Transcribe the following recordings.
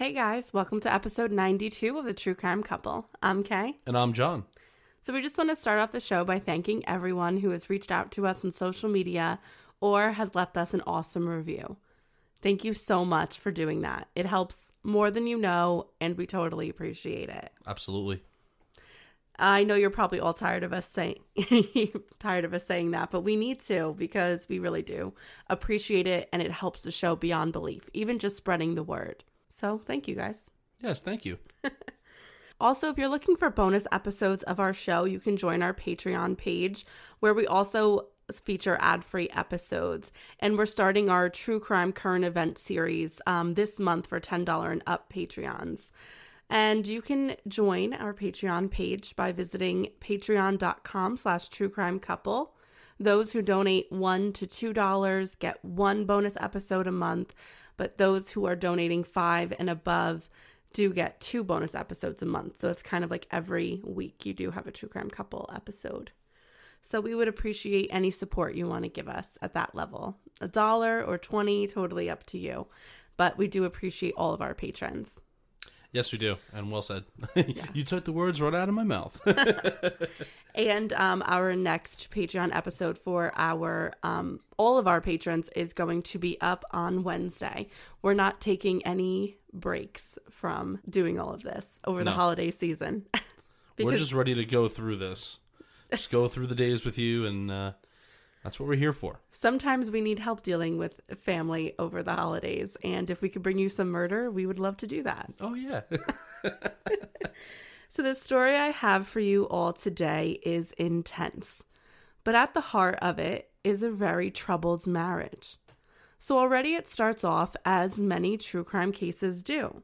Hey guys, welcome to episode 92 of the True Crime Couple. I'm Kay. And I'm John. So we just want to start off the show by thanking everyone who has reached out to us on social media or has left us an awesome review. Thank you so much for doing that. It helps more than you know, and we totally appreciate it. Absolutely. I know you're probably all tired of us saying tired of us saying that, but we need to because we really do appreciate it and it helps the show beyond belief, even just spreading the word. So, thank you guys. Yes, thank you. also, if you're looking for bonus episodes of our show, you can join our Patreon page where we also feature ad free episodes. And we're starting our true crime current event series um, this month for $10 and up Patreons. And you can join our Patreon page by visiting patreon.com slash true crime couple. Those who donate one to two dollars get one bonus episode a month, but those who are donating five and above do get two bonus episodes a month. So it's kind of like every week you do have a true crime couple episode. So we would appreciate any support you want to give us at that level. A dollar or 20, totally up to you. But we do appreciate all of our patrons. Yes, we do. And well said. Yeah. you took the words right out of my mouth. and um, our next Patreon episode for our um, all of our patrons is going to be up on Wednesday. We're not taking any breaks from doing all of this over no. the holiday season. We're just ready to go through this just go through the days with you, and uh, that's what we're here for. Sometimes we need help dealing with family over the holidays, and if we could bring you some murder, we would love to do that. Oh yeah. so the story I have for you all today is intense, but at the heart of it is a very troubled marriage. So already it starts off as many true crime cases do.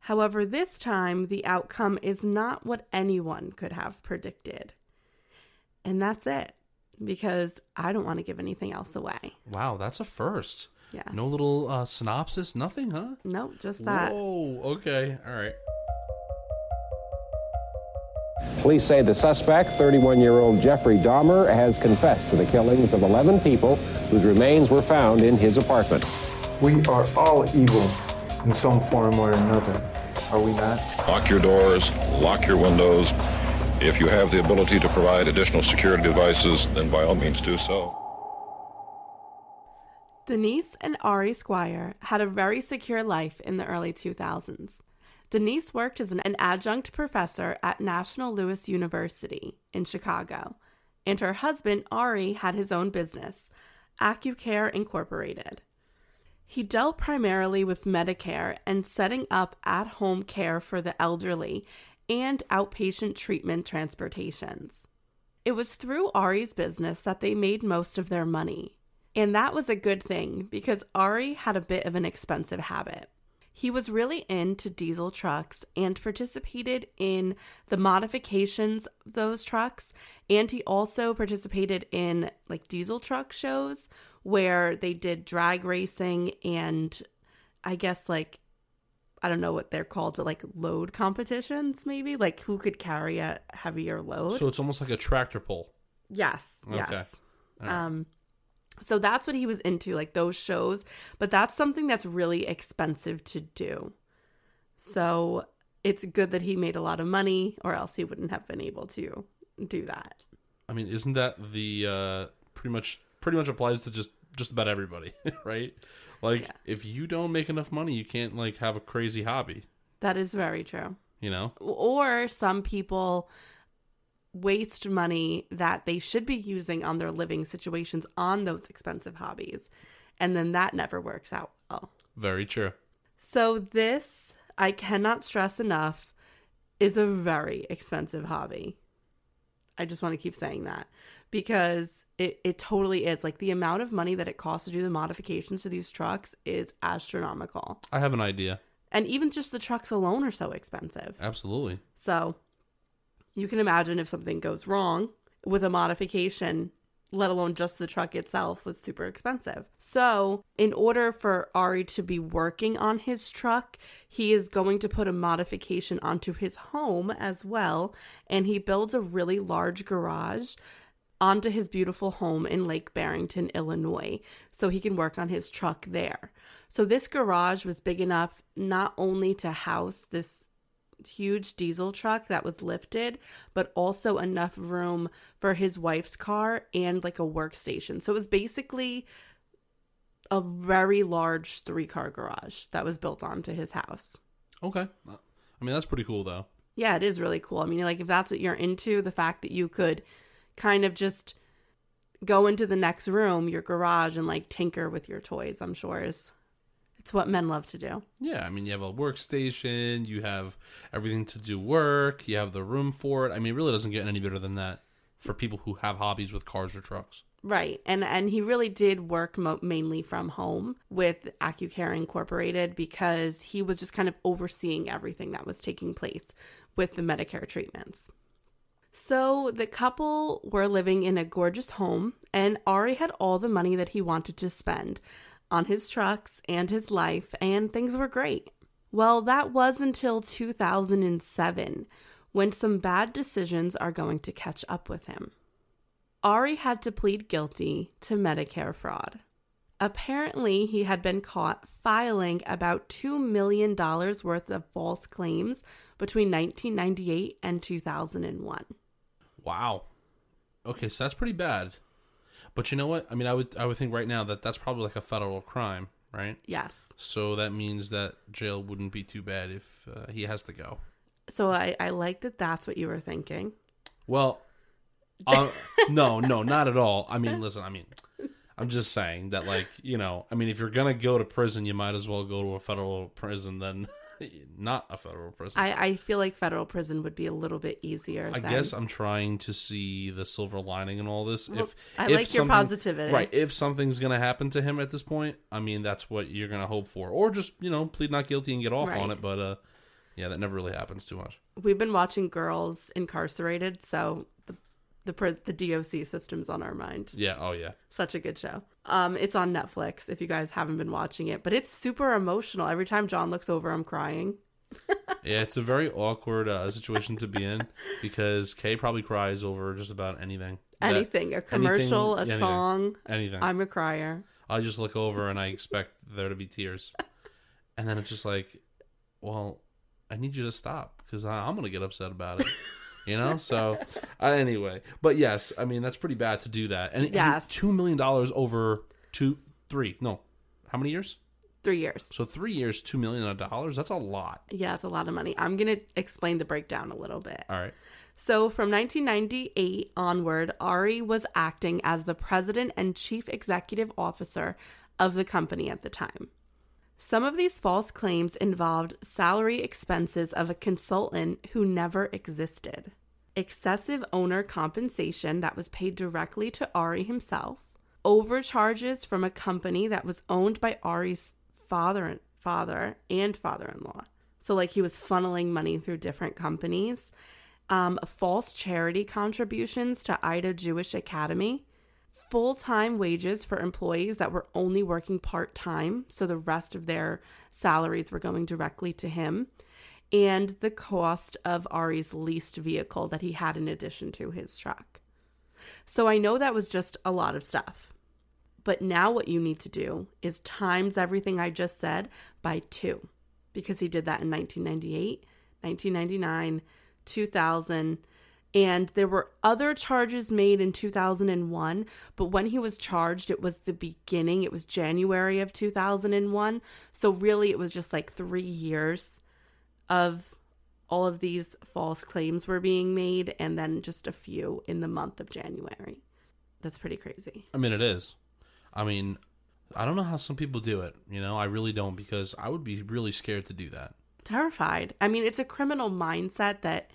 However, this time the outcome is not what anyone could have predicted. And that's it because I don't want to give anything else away. Wow, that's a first. Yeah. No little uh, synopsis, nothing, huh? Nope, just that. Whoa, okay. All right. Police say the suspect, 31 year old Jeffrey Dahmer, has confessed to the killings of 11 people whose remains were found in his apartment. We are all evil in some form or another, are we not? Lock your doors, lock your windows if you have the ability to provide additional security devices, then by all means do so. Denise and Ari Squire had a very secure life in the early 2000s. Denise worked as an adjunct professor at National Louis University in Chicago, and her husband, Ari, had his own business, AccuCare Incorporated. He dealt primarily with Medicare and setting up at home care for the elderly and outpatient treatment transportations. It was through Ari's business that they made most of their money. And that was a good thing because Ari had a bit of an expensive habit. He was really into diesel trucks and participated in the modifications of those trucks. And he also participated in like diesel truck shows where they did drag racing and I guess like I don't know what they're called, but like load competitions, maybe like who could carry a heavier load. So it's almost like a tractor pull. Yes. Okay. Yes. Right. Um, so that's what he was into, like those shows. But that's something that's really expensive to do. So it's good that he made a lot of money, or else he wouldn't have been able to do that. I mean, isn't that the uh, pretty much pretty much applies to just just about everybody, right? Like yeah. if you don't make enough money, you can't like have a crazy hobby. That is very true. You know? Or some people waste money that they should be using on their living situations on those expensive hobbies. And then that never works out well. Very true. So this, I cannot stress enough, is a very expensive hobby. I just want to keep saying that because it, it totally is. Like the amount of money that it costs to do the modifications to these trucks is astronomical. I have an idea. And even just the trucks alone are so expensive. Absolutely. So you can imagine if something goes wrong with a modification, let alone just the truck itself, was super expensive. So, in order for Ari to be working on his truck, he is going to put a modification onto his home as well. And he builds a really large garage onto his beautiful home in Lake Barrington, Illinois, so he can work on his truck there. So, this garage was big enough not only to house this huge diesel truck that was lifted, but also enough room for his wife's car and like a workstation. So it was basically a very large three car garage that was built onto his house. Okay. I mean, that's pretty cool, though. Yeah, it is really cool. I mean, like if that's what you're into, the fact that you could kind of just go into the next room, your garage, and like tinker with your toys, I'm sure is it's what men love to do. Yeah, I mean, you have a workstation, you have everything to do work, you have the room for it. I mean, it really doesn't get any better than that for people who have hobbies with cars or trucks. Right. And and he really did work mo- mainly from home with AccuCare Incorporated because he was just kind of overseeing everything that was taking place with the Medicare treatments. So the couple were living in a gorgeous home and Ari had all the money that he wanted to spend on his trucks and his life, and things were great. Well, that was until 2007 when some bad decisions are going to catch up with him. Ari had to plead guilty to Medicare fraud. Apparently, he had been caught filing about $2 million worth of false claims between 1998 and 2001. Wow. Okay, so that's pretty bad. But you know what? I mean, I would I would think right now that that's probably like a federal crime, right? Yes. So that means that jail wouldn't be too bad if uh, he has to go. So I, I like that that's what you were thinking. Well, uh, no, no, not at all. I mean, listen, I mean, I'm just saying that, like, you know, I mean, if you're gonna go to prison, you might as well go to a federal prison than not a federal prison. I, I feel like federal prison would be a little bit easier. I than- guess I'm trying to see the silver lining in all this. if I if like your positivity. right? If something's gonna happen to him at this point, I mean, that's what you're gonna hope for, or just you know, plead not guilty and get off Right. on it. But uh, yeah, that never really happens too much. we've been watching girls incarcerated, so the the the DOC system's on our mind. Yeah. Oh yeah. Such a good show. Um, it's on Netflix if you guys haven't been watching it, but it's super emotional. Every time John looks over, I'm crying. Yeah, it's a very awkward uh, situation to be in because Kay probably cries over just about anything. That- Anything, a commercial, a anything, song. anything. I'm a crier. I just look over and I expect there to be tears, and then it's just like, well, I need you to stop because I'm gonna get upset about it. You know, so uh, anyway, but yes, I mean that's pretty bad to do that, and, and Yes. two million dollars over two, three, no, how many years? Three years. So three years, two million dollars—that's a lot. Yeah, it's a lot of money. I'm gonna explain the breakdown a little bit. All right, So, from 1998 onward, Ari was acting as the president and chief executive officer of the company at the time. Some of these false claims involved salary expenses of a consultant who never existed, excessive owner compensation that was paid directly to Ari himself, overcharges from a company that was owned by Ari's father, father and father-in-law. So, like he was funneling money through different companies. Um, false charity contributions to Ida Jewish Academy, full time wages for employees that were only working part time, so the rest of their salaries were going directly to him, and the cost of Ari's leased vehicle that he had in addition to his truck. So I know that was just a lot of stuff. But now what you need to do is times everything I just said by two because he did that in 1998, 1999, 2000 and there were other charges made in 2001 but when he was charged it was the beginning it was January of 2001 so really it was just like 3 years of all of these false claims were being made and then just a few in the month of January that's pretty crazy I mean it is. I mean, I don't know how some people do it. You know, I really don't because I would be really scared to do that. terrified i mean it's a criminal mindset that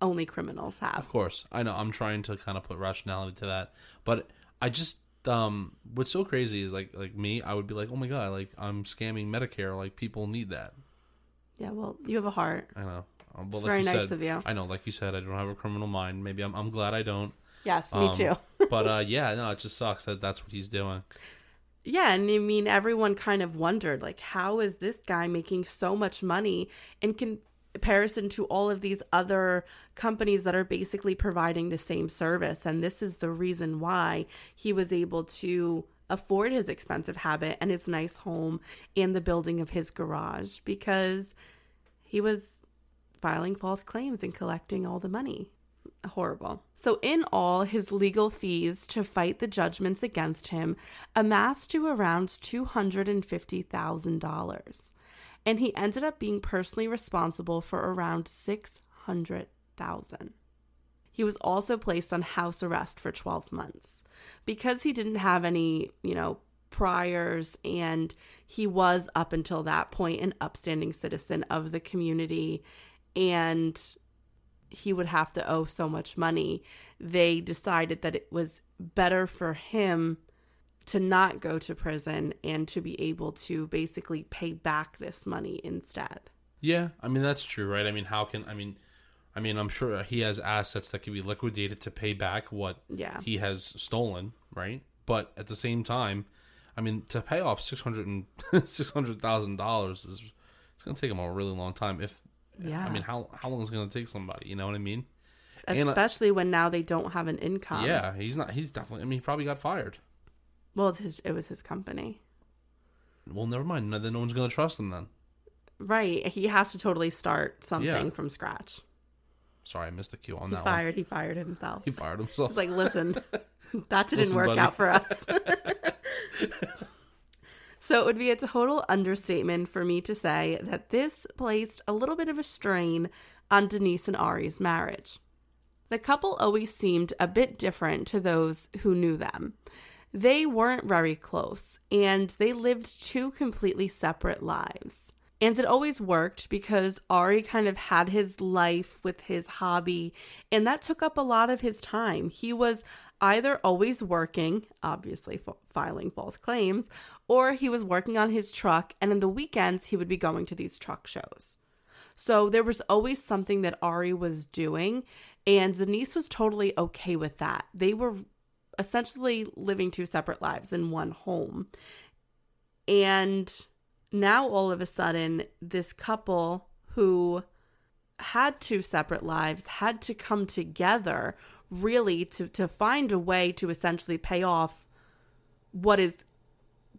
only criminals have Of course, I know. I'm trying to kind of put rationality to that, but I just um, what's so crazy is like like me, I would be like, oh my god, like I'm scamming Medicare. Like people need that. Yeah, well, you have a heart. I know. Um, but It's very you nice said- of you. I know, like you said, I don't have a criminal mind. Maybe I'm. I'm glad I don't. Yes, me Um, too. but uh, yeah, no, it just sucks that that's what he's doing. Yeah, and I mean, everyone kind of wondered, like, how is this guy making so much money in comparison to all of these other companies that are basically providing the same service? And this is the reason why he was able to afford his expensive habit and his nice home and the building of his garage because he was filing false claims and collecting all the money. Horrible. So, in all, his legal fees to fight the judgments against him amassed to around $250,000. And he ended up being personally responsible for around 600,000. He was also placed on house arrest for 12 months because he didn't have any, you know, priors and he was up until that point an upstanding citizen of the community and he would have to owe so much money. They decided that it was better for him to not go to prison and to be able to basically pay back this money instead. Yeah, I mean that's true, right? I mean, how can I mean, I mean, I'm sure he has assets that can be liquidated to pay back what Yeah. he has stolen, right? But at the same time, I mean, to pay off six hundred and six hundred thousand dollars is it's going to take him a really long time. If Yeah. I mean, how how long is it going to take somebody? You know what I mean? And, uh, Especially when now they don't have an income. yeah, he's not. He's definitely. I mean, he probably got fired. Well, it's his, it was his company. Well, never mind. No, then no one's going to trust him then. Right. He has to totally start something Yeah. from scratch. Sorry, I missed the cue on He that fired. He fired himself. He fired himself. He's like, listen, that didn't Listen, work buddy." out for us. so it would be a total understatement for me to say that this placed a little bit of a strain on Denise and Ari's marriage. The couple always seemed a bit different to those who knew them. They weren't very close, and they lived two completely separate lives. And it always worked because Ari kind of had his life with his hobby, and that took up a lot of his time. He was either always working, obviously f- filing false claims, or he was working on his truck, and in the weekends, he would be going to these truck shows. So there was always something that Ari was doing, and Denise was totally okay with that. They were essentially living two separate lives in one home. And now all of a sudden, this couple who had two separate lives had to come together really to, to find a way to essentially pay off what is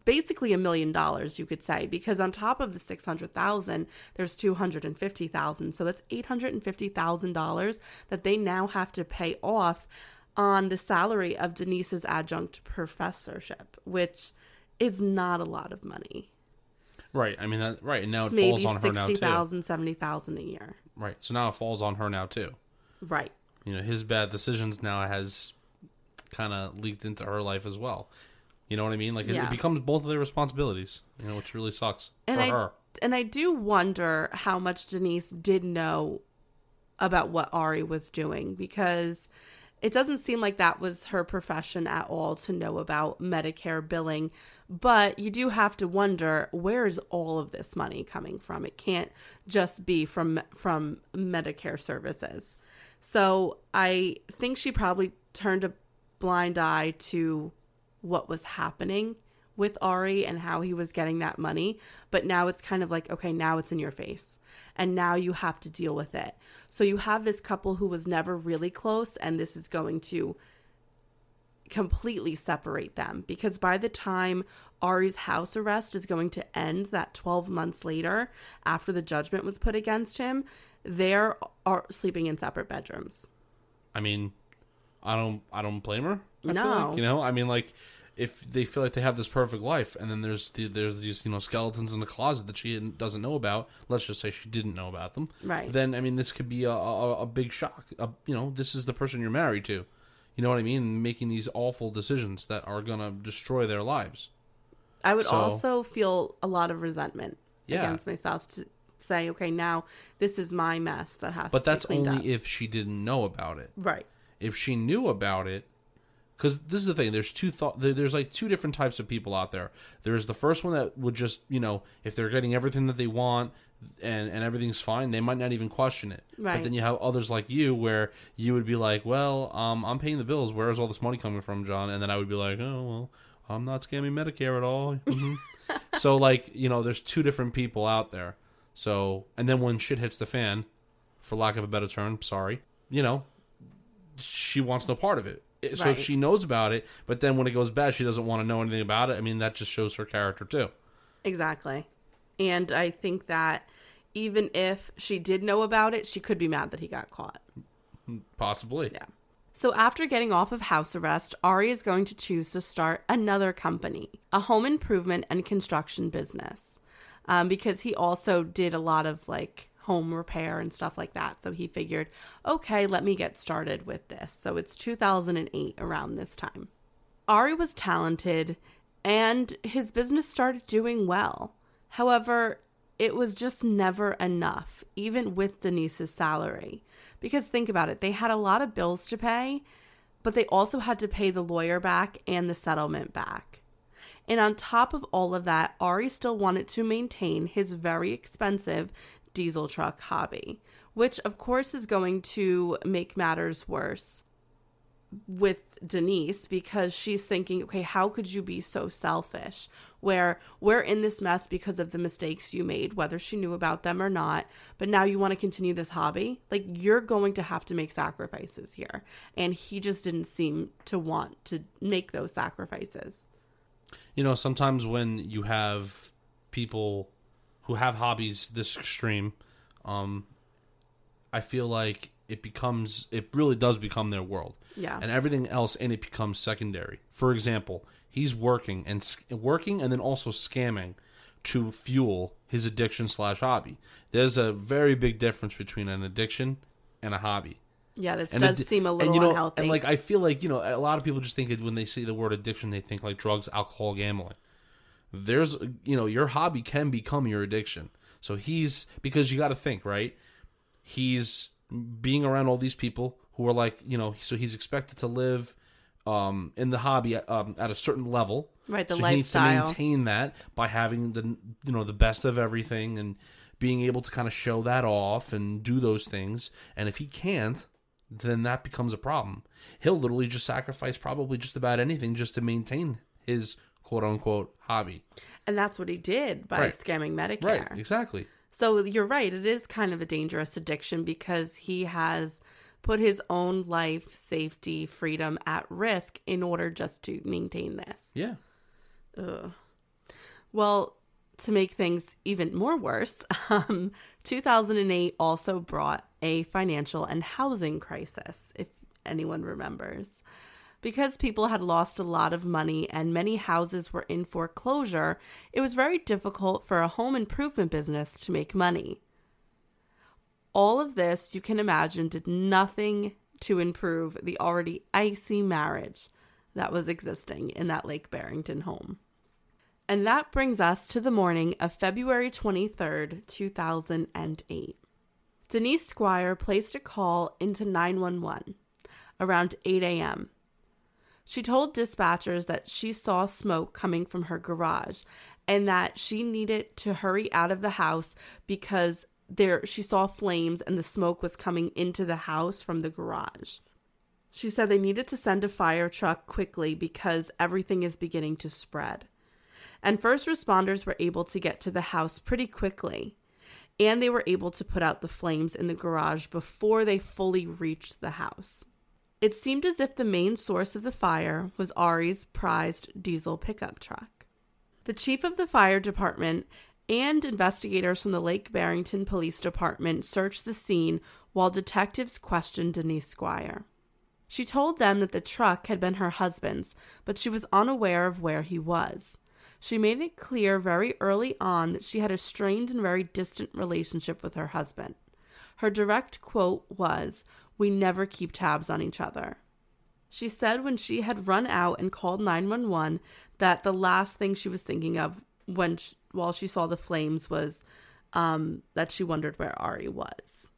basically a million dollars you could say because on top of the 600,000 there's 250,000 so that's $850,000 that they now have to pay off on the salary of Denise's adjunct professorship which is not a lot of money right. I mean, that right. And now it's it falls on her now too. 60,000 70,000 a year Right. So now it falls on her now too. right You know, his bad decisions now has kind of leaked into her life as well. You know what I mean? Like it, Yeah. it becomes both of their responsibilities. You know, which really sucks and for I her. and I do wonder how much Denise did know about what Ari was doing because it doesn't seem like that was her profession at all to know about Medicare billing. But you do have to wonder where is all of this money coming from? It can't just be from from Medicare services. So I think she probably turned a blind eye to what was happening with Ari and how he was getting that money. But now it's kind of like, okay, now it's in your face. And now you have to deal with it. So you have this couple who was never really close, and this is going to completely separate them because by the time Ari's house arrest is going to end that 12 months later after the judgment was put against him, they're are sleeping in separate bedrooms. I mean, I don't, I don't blame her. I feel No. like, you know, I mean, like if they feel like they have this perfect life, and then there's the, there's these you know skeletons in the closet that she doesn't know about. Let's just say she didn't know about them. Right. Then I mean, this could be a a, a big shock. A, you know, this is the person you're married to. You know what I mean? Making these awful decisions that are gonna destroy their lives. I would So- also feel a lot of resentment Yeah. against my spouse to say, okay, now this is my mess that has But to be But that's only up. if she didn't know about it. right. If she knew about it, because this is the thing. There's two thought. There's like two different types of people out there. There's the first one that would just you know if they're getting everything that they want and and everything's fine, they might not even question it. right. But then you have others like you where you would be like, well, um, I'm paying the bills. Where is all this money coming from, John? And then I would be like, oh well, I'm not scamming Medicare at all. Mhm. so like you know, there's two different people out there. So and then when shit hits the fan, for lack of a better term, sorry, you know, she wants no part of it. So if she knows about it, but then when it goes bad, she doesn't want to know anything about it. I mean, that just shows her character too. Exactly. And I think that even if she did know about it, she could be mad that he got caught. Possibly. Yeah. So after getting off of house arrest, Ari is going to choose to start another company, a home improvement and construction business, um, because he also did a lot of like home repair and stuff like that. So he figured, okay, let me get started with this. So it's 2008 around this time. Ari was talented and his business started doing well. However, it was just never enough, even with Denise's salary. Because think about it, they had a lot of bills to pay, but they also had to pay the lawyer back and the settlement back. And on top of all of that, Ari still wanted to maintain his very expensive diesel truck hobby, which of course is going to make matters worse with Denise because she's thinking, okay, how could you be so selfish? Where we're in this mess because of the mistakes you made, whether she knew about them or not, but now you want to continue this hobby? Like, you're going to have to make sacrifices here. And he just didn't seem to want to make those sacrifices. You know, sometimes when you have people who have hobbies this extreme, um, I feel like it becomes, it really does become their world. Yeah. And everything else in it becomes secondary. For example, he's working and working and then also scamming to fuel his addiction slash hobby. There's a very big difference between an addiction and a hobby. Yeah, this And does seem a little and, you know, unhealthy. And like I feel like you know a lot of people just think that when they see the word addiction, they think like drugs, alcohol, gambling. There's you know your hobby can become your addiction. So he's because you got to think right. He's being around all these people who are like you know so he's expected to live um, in the hobby um, at a certain level. Right, the so he needs to maintain that by having the you know the best of everything and being able to kind of show that off and do those things. And if he can't, then that becomes a problem. He'll literally just sacrifice probably just about anything just to maintain his quote unquote hobby. and that's what he did by Right. scamming Medicare. Right, exactly. So you're right. It is kind of a dangerous addiction because he has put his own life, safety, freedom at risk in order just to maintain this. Yeah. Ugh. Well, to make things even more worse, um, 2008 also brought a financial and housing crisis, if anyone remembers. Because people had lost a lot of money and many houses were in foreclosure, it was very difficult for a home improvement business to make money. All of this, you can imagine, did nothing to improve the already icy marriage that was existing in that Lake Barrington home. And that brings us to the morning of February 23rd, 2008. Denise Squire placed a call into 911 around 8 a.m. She told dispatchers that she saw smoke coming from her garage and that she needed to hurry out of the house because there she saw flames and the smoke was coming into the house from the garage. She said they needed to send a fire truck quickly because everything is beginning to spread. And first responders were able to get to the house pretty quickly. And they were able to put out the flames in the garage before they fully reached the house. It seemed as if the main source of the fire was Ari's prized diesel pickup truck. The chief of the fire department and investigators from the Lake Barrington Police Department searched the scene while detectives questioned Denise Squire. She told them that the truck had been her husband's, but she was unaware of where he was. She made it clear very early on that she had a strained and very distant relationship with her husband. Her direct quote was, We never keep tabs on each other. She said when she had run out and called 911 that the last thing she was thinking of when sh while she saw the flames was um, that she wondered where Ari was.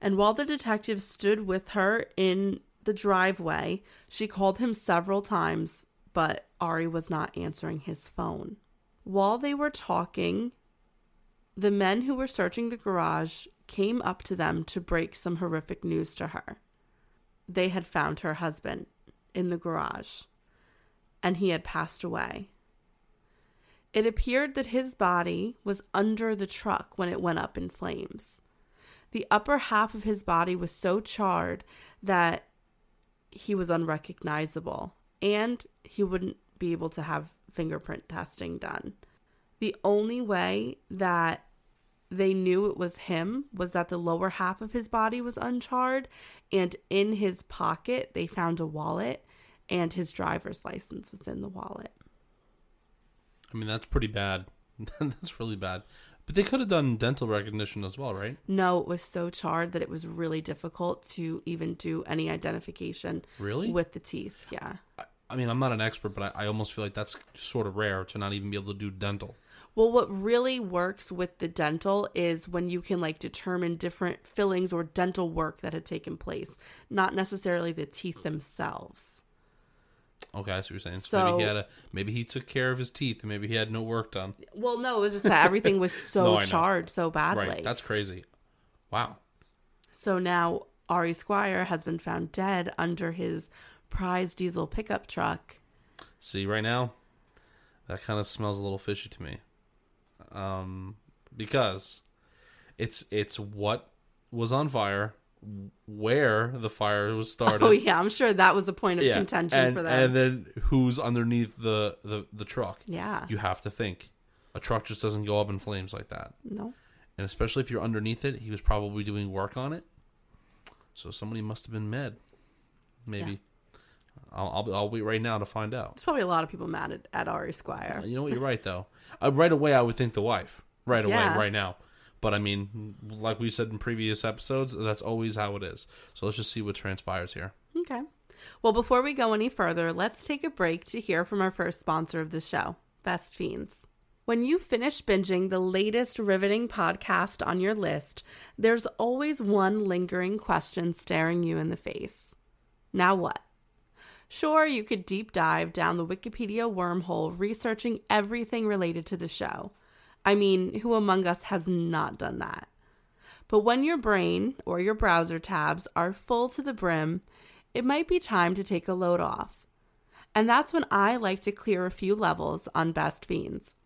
And while the detective stood with her in the driveway. She called him several times, but Ari was not answering his phone. While they were talking, the men who were searching the garage came up to them to break some horrific news to her. They had found her husband in the garage, and he had passed away. It appeared that his body was under the truck when it went up in flames. The upper half of his body was so charred that he was unrecognizable and he wouldn't be able to have fingerprint testing done. The only way that they knew it was him was that the lower half of his body was uncharred and in his pocket they found a wallet and his driver's license was in the wallet. I mean, that's pretty bad. that's really bad. But they could have done dental recognition as well, right? No, it was so charred that it was really difficult to even do any identification Really? with the teeth. Yeah. I, I mean, I'm not an expert, but I, I almost feel like that's sort of rare to not even be able to do dental. Well, what really works with the dental is when you can like determine different fillings or dental work that had taken place, not necessarily the teeth themselves. Okay, I see what you're saying. So, So- maybe he had a maybe he took care of his teeth, and maybe he had no work done. Well, no, it was just that everything was so No, charred so badly. Right, that's crazy. Wow. So now Ari Squire has been found dead under his prize diesel pickup truck. See, right now, that kind of smells a little fishy to me. Um, because it's it's what was on fire, where the fire was started. Oh yeah, I'm sure that was a point of contention and, for that. and then who's underneath the, the the truck? Yeah. you have to think. A truck just doesn't go up in flames like that, no. and especially if you're underneath it, he was probably doing work on it. So somebody must have been mad. Maybe. I'll, I'll I'll wait right now to find out. There's probably a lot of people mad at, at Ari Squire. You know what? You're right, though. Uh, right away, I would think the wife. Right away, Yeah. right now. But I mean, like we said in previous episodes, that's always how it is. So let's just see what transpires here. Okay. Well, before we go any further, let's take a break to hear from our first sponsor of the show, Best Fiends. When you finish binging the latest riveting podcast on your list, there's always one lingering question staring you in the face. Now what? Sure, you could deep dive down the Wikipedia wormhole researching everything related to the show. I mean, who among us has not done that? But when your brain or your browser tabs are full to the brim, it might be time to take a load off. And that's when I like to clear a few levels on Best Fiends.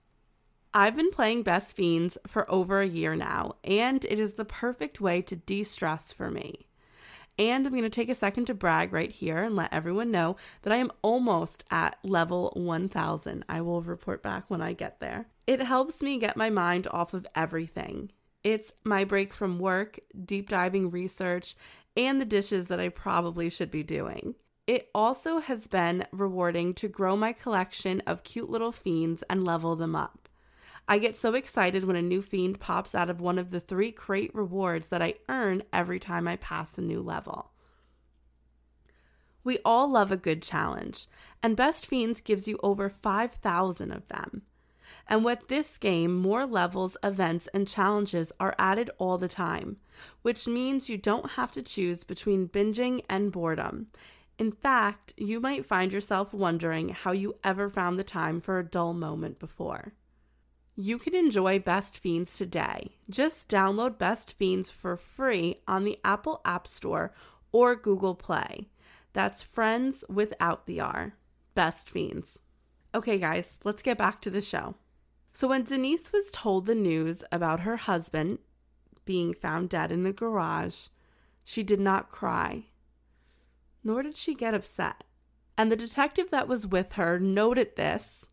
I've been playing Best Fiends for over a year now, and it is the perfect way to de stress for me. And I'm going to take a second to brag right here and let everyone know that I am almost at level 1000. I will report back when I get there. It helps me get my mind off of everything. It's my break from work, deep diving research, and the dishes that I probably should be doing. It also has been rewarding to grow my collection of cute little fiends and level them up. I get so excited when a new fiend pops out of one of the three crate rewards that I earn every time I pass a new level. We all love a good challenge, and Best Fiends gives you over 5,000 of them. And with this game, more levels, events, and challenges are added all the time, which means you don't have to choose between binging and boredom. In fact, you might find yourself wondering how you ever found the time for a dull moment before. You can enjoy Best Fiends today. Just download Best Fiends for free on the Apple App Store or Google Play. That's friends without the R. Best Fiends. Okay, guys, let's get back to the show. So, when Denise was told the news about her husband being found dead in the garage, she did not cry, nor did she get upset. And the detective that was with her noted this,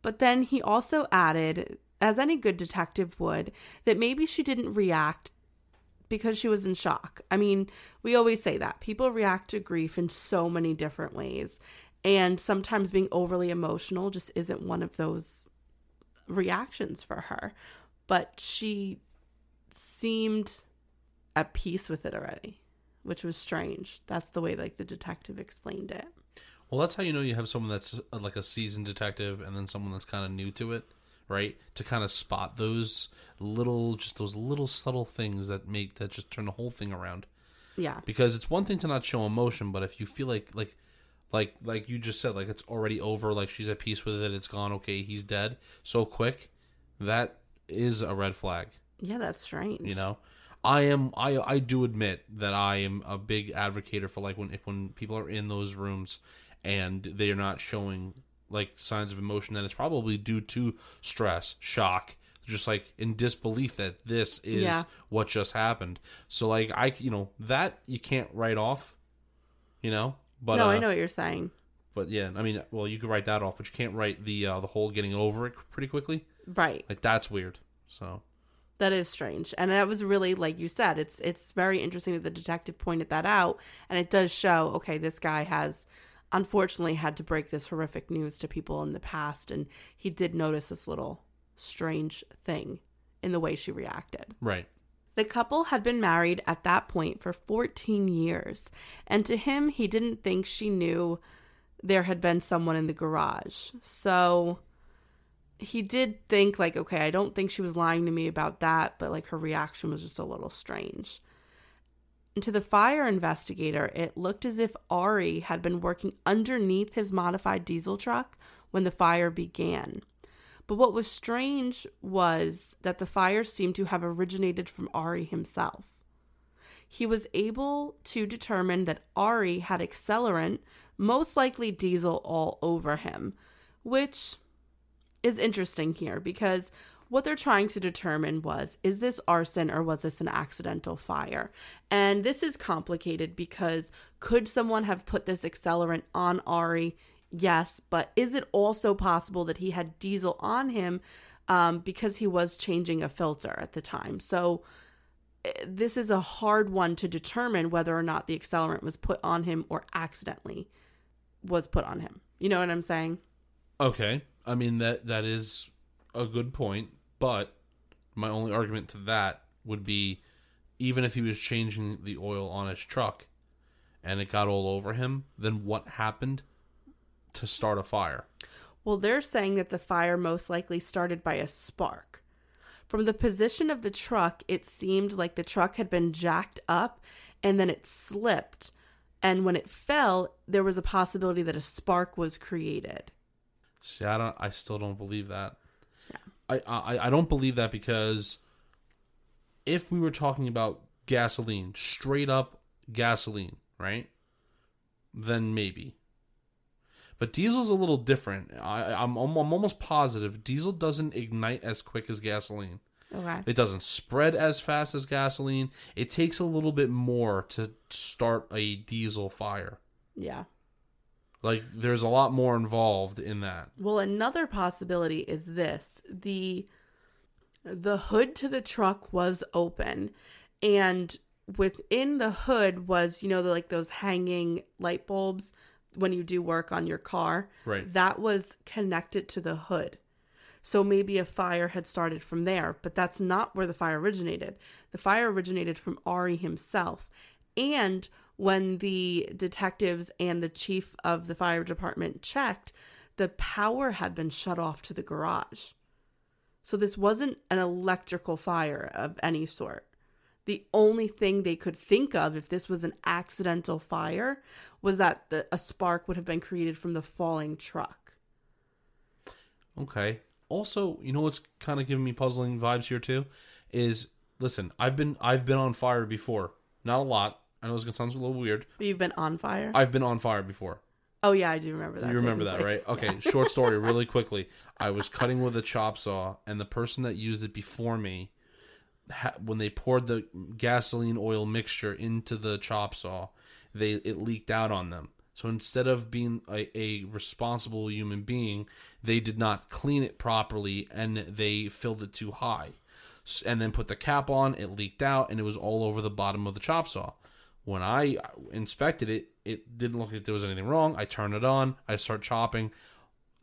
but then he also added, as any good detective would, that maybe she didn't react because she was in shock. I mean, we always say that people react to grief in so many different ways. And sometimes being overly emotional just isn't one of those reactions for her. But she seemed at peace with it already, which was strange. That's the way like the detective explained it. Well, that's how you know you have someone that's uh, like a seasoned detective and then someone that's kind of new to it, right? To kind of spot those little, just those little subtle things that make that just turn the whole thing around. Yeah. because it's one thing to not show emotion, but if you feel like like like like you just said, like it's already over, like she's at peace with it, it's gone, okay, he's dead so quick, that is a red flag. Yeah, that's strange. You know, I am I I do admit that I am a big advocate for like when if when people are in those rooms and they are not showing like signs of emotion, then it's probably due to stress, shock, just like in disbelief that this is Yeah. what just happened. So like I you know that you can't write off, you know. But no, uh, I know what you're saying. But yeah, I mean, well, you could write that off, but you can't write the uh, the whole getting over it pretty quickly. Right. Like that's weird. So That is strange. And that was really like you said, it's it's very interesting that the detective pointed that out and it does show, okay, this guy has unfortunately had to break this horrific news to people in the past and he did notice this little strange thing in the way she reacted. right. The couple had been married at that point for 14 years, and to him, he didn't think she knew there had been someone in the garage. So he did think, like, okay, I don't think she was lying to me about that, but like her reaction was just a little strange. And to the fire investigator, it looked as if Ari had been working underneath his modified diesel truck when the fire began. But what was strange was that the fire seemed to have originated from Ari himself. He was able to determine that Ari had accelerant, most likely diesel, all over him, which is interesting here because what they're trying to determine was is this arson or was this an accidental fire? And this is complicated because could someone have put this accelerant on Ari? Yes, but is it also possible that he had diesel on him um, because he was changing a filter at the time? So eh, this is a hard one to determine whether or not the accelerant was put on him or accidentally was put on him. You know what I'm saying? Okay. I mean that that is a good point, but my only argument to that would be even if he was changing the oil on his truck and it got all over him, then what happened to start a fire? Well, they're saying that the fire most likely started by a spark. From the position of the truck, it seemed like the truck had been jacked up and then it slipped. And when it fell, there was a possibility that a spark was created. See, I don't I still don't believe that. I, I I don't believe that because if we were talking about gasoline, straight up gasoline, right? Then maybe. But diesel's a little different. I, I'm, I'm almost positive diesel doesn't ignite as quick as gasoline. Okay. It doesn't spread as fast as gasoline. It takes a little bit more to start a diesel fire. Yeah. Like there's a lot more involved in that. Well, another possibility is this. The the hood to the truck was open and within the hood was, you know, the, like those hanging light bulbs when you do work on your car. Right. That was connected to the hood. So maybe a fire had started from there, but that's not where the fire originated. The fire originated from Ari himself. And when the detectives and the chief of the fire department checked, the power had been shut off to the garage. So this wasn't an electrical fire of any sort. The only thing they could think of if this was an accidental fire was that the, a spark would have been created from the falling truck. Okay. Also, you know what's kind of giving me puzzling vibes here too is listen, I've been I've been on fire before. Not a lot. I know it's gonna sound a little weird. But you've been on fire? I've been on fire before. oh, yeah, I do remember that. you remember that, place. right? Okay, short story, really quickly. I was cutting with a chop saw, and the person that used it before me, ha- when they poured the gasoline oil mixture into the chop saw, they it leaked out on them. So instead of being a, a responsible human being, they did not clean it properly, and they filled it too high, and then put the cap on. It leaked out, and it was all over the bottom of the chop saw. When I inspected it, it didn't look like there was anything wrong. I turn it on. I start chopping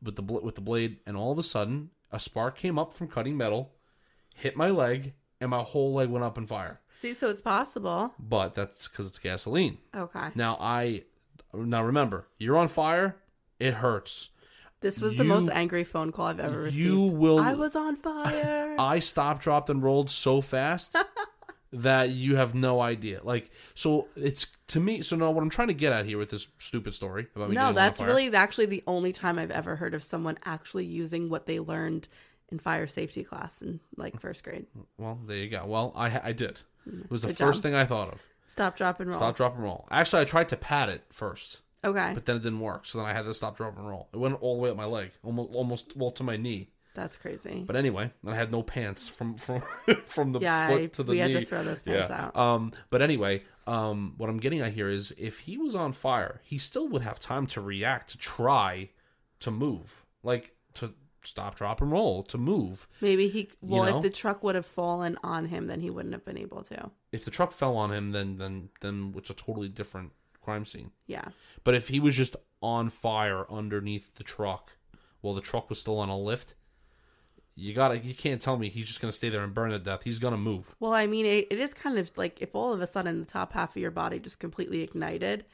with the bl- with the blade, and all of a sudden, a spark came up from cutting metal, hit my leg, and my whole leg went up in fire. See, so it's possible. But that's because it's gasoline. Okay. Now I now remember, you're on fire. It hurts. This was the most angry phone call I've ever received. you will- I was on fire. I stopped, dropped, and rolled so fast that you have no idea. Like, so it's to me. So now, what I'm trying to get at here with this stupid story about me No, that's really actually the only time I've ever heard of someone actually using what they learned in fire safety class in like first grade. well. There you go. Well, I I did. Mm, it was the Good first job. thing I thought of. Stop, drop, and roll. Stop, drop, and roll. Actually, I tried to pat it first, Okay, but then it didn't work. So then I had to stop, drop, and roll. It went all the way up my leg, almost, almost well to my knee. That's crazy. But anyway, I had no pants from from from the Yeah, foot I- to the we had to throw those pants yeah. out. Um, but anyway, um, what I'm getting at here is if he was on fire, he still would have time to react, to try to move, like to stop, drop, and roll, to move. Maybe he. Well, know? if the truck would have fallen on him, then he wouldn't have been able to. If the truck fell on him, then then then it's a totally different crime scene. Yeah, But if he was just on fire underneath the truck, while the truck was still on a lift, you gotta you can't tell me he's just gonna stay there and burn to death. He's gonna move. Well, I mean, it, it is kind of like if all of a sudden the top half of your body just completely ignited.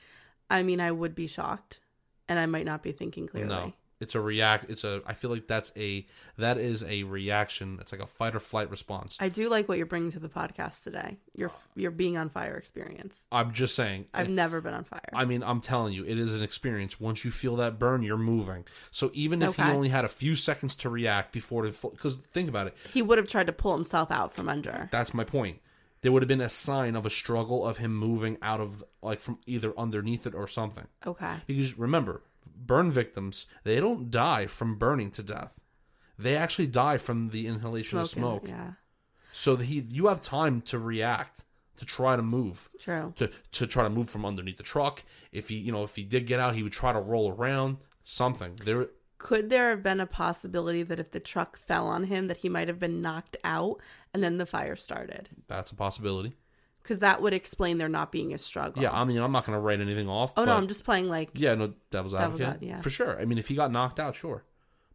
I mean, I would be shocked, and I might not be thinking clearly. No, it's a react. It's a. I feel like that's a that is a reaction. It's like a fight or flight response. I do like what you're bringing to the podcast today. Your uh, your being on fire experience. I'm just saying. I've never been on fire. I mean, I'm telling you, it is an experience. Once you feel that burn, you're moving. So even if he only had a few seconds to react before because think about it, he would have tried to pull himself out from under. That's my point. There would have been a sign of a struggle of him moving out of like from either underneath it or something. Okay. Because remember, burn victims, they don't die from burning to death. They actually die from the inhalation of smoke. Yeah. So he you have time to react, to try to move. True. To to try to move from underneath the truck. If he you know, if he did get out, he would try to roll around. Something. There Could there have been a possibility that if the truck fell on him, that he might have been knocked out and then the fire started? that's a possibility. Because that would explain there not being a struggle. Yeah, I mean I'm not gonna write anything off. Oh no, I'm just playing like. Yeah, no devil's Devil's advocate. ad- yeah. For sure. I mean, if he got knocked out, sure.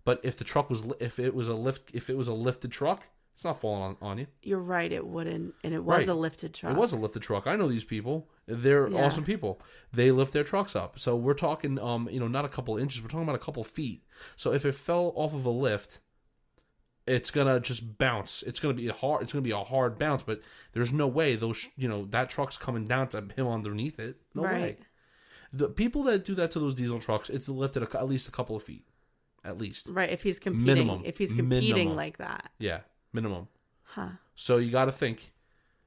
But if the truck was, li- if it was a lift, if it was a lifted truck, it's not falling on, on you. You're right. It wouldn't, and it was Right. a lifted truck. It was a lifted truck. I know these people. They're Yeah. awesome people. They lift their trucks up. So we're talking, um, you know, not a couple inches. We're talking about a couple feet. So if it fell off of a lift, it's gonna just bounce. It's gonna be a hard. It's gonna be a hard bounce. But there's no way those, you know, that truck's coming down to him underneath it. No way. The people that do that to those diesel trucks, it's lifted a, at least a couple of feet, at least. Right. If he's competing, Minimum. if he's competing Minimum. like that, Yeah, minimum. huh? So you got to think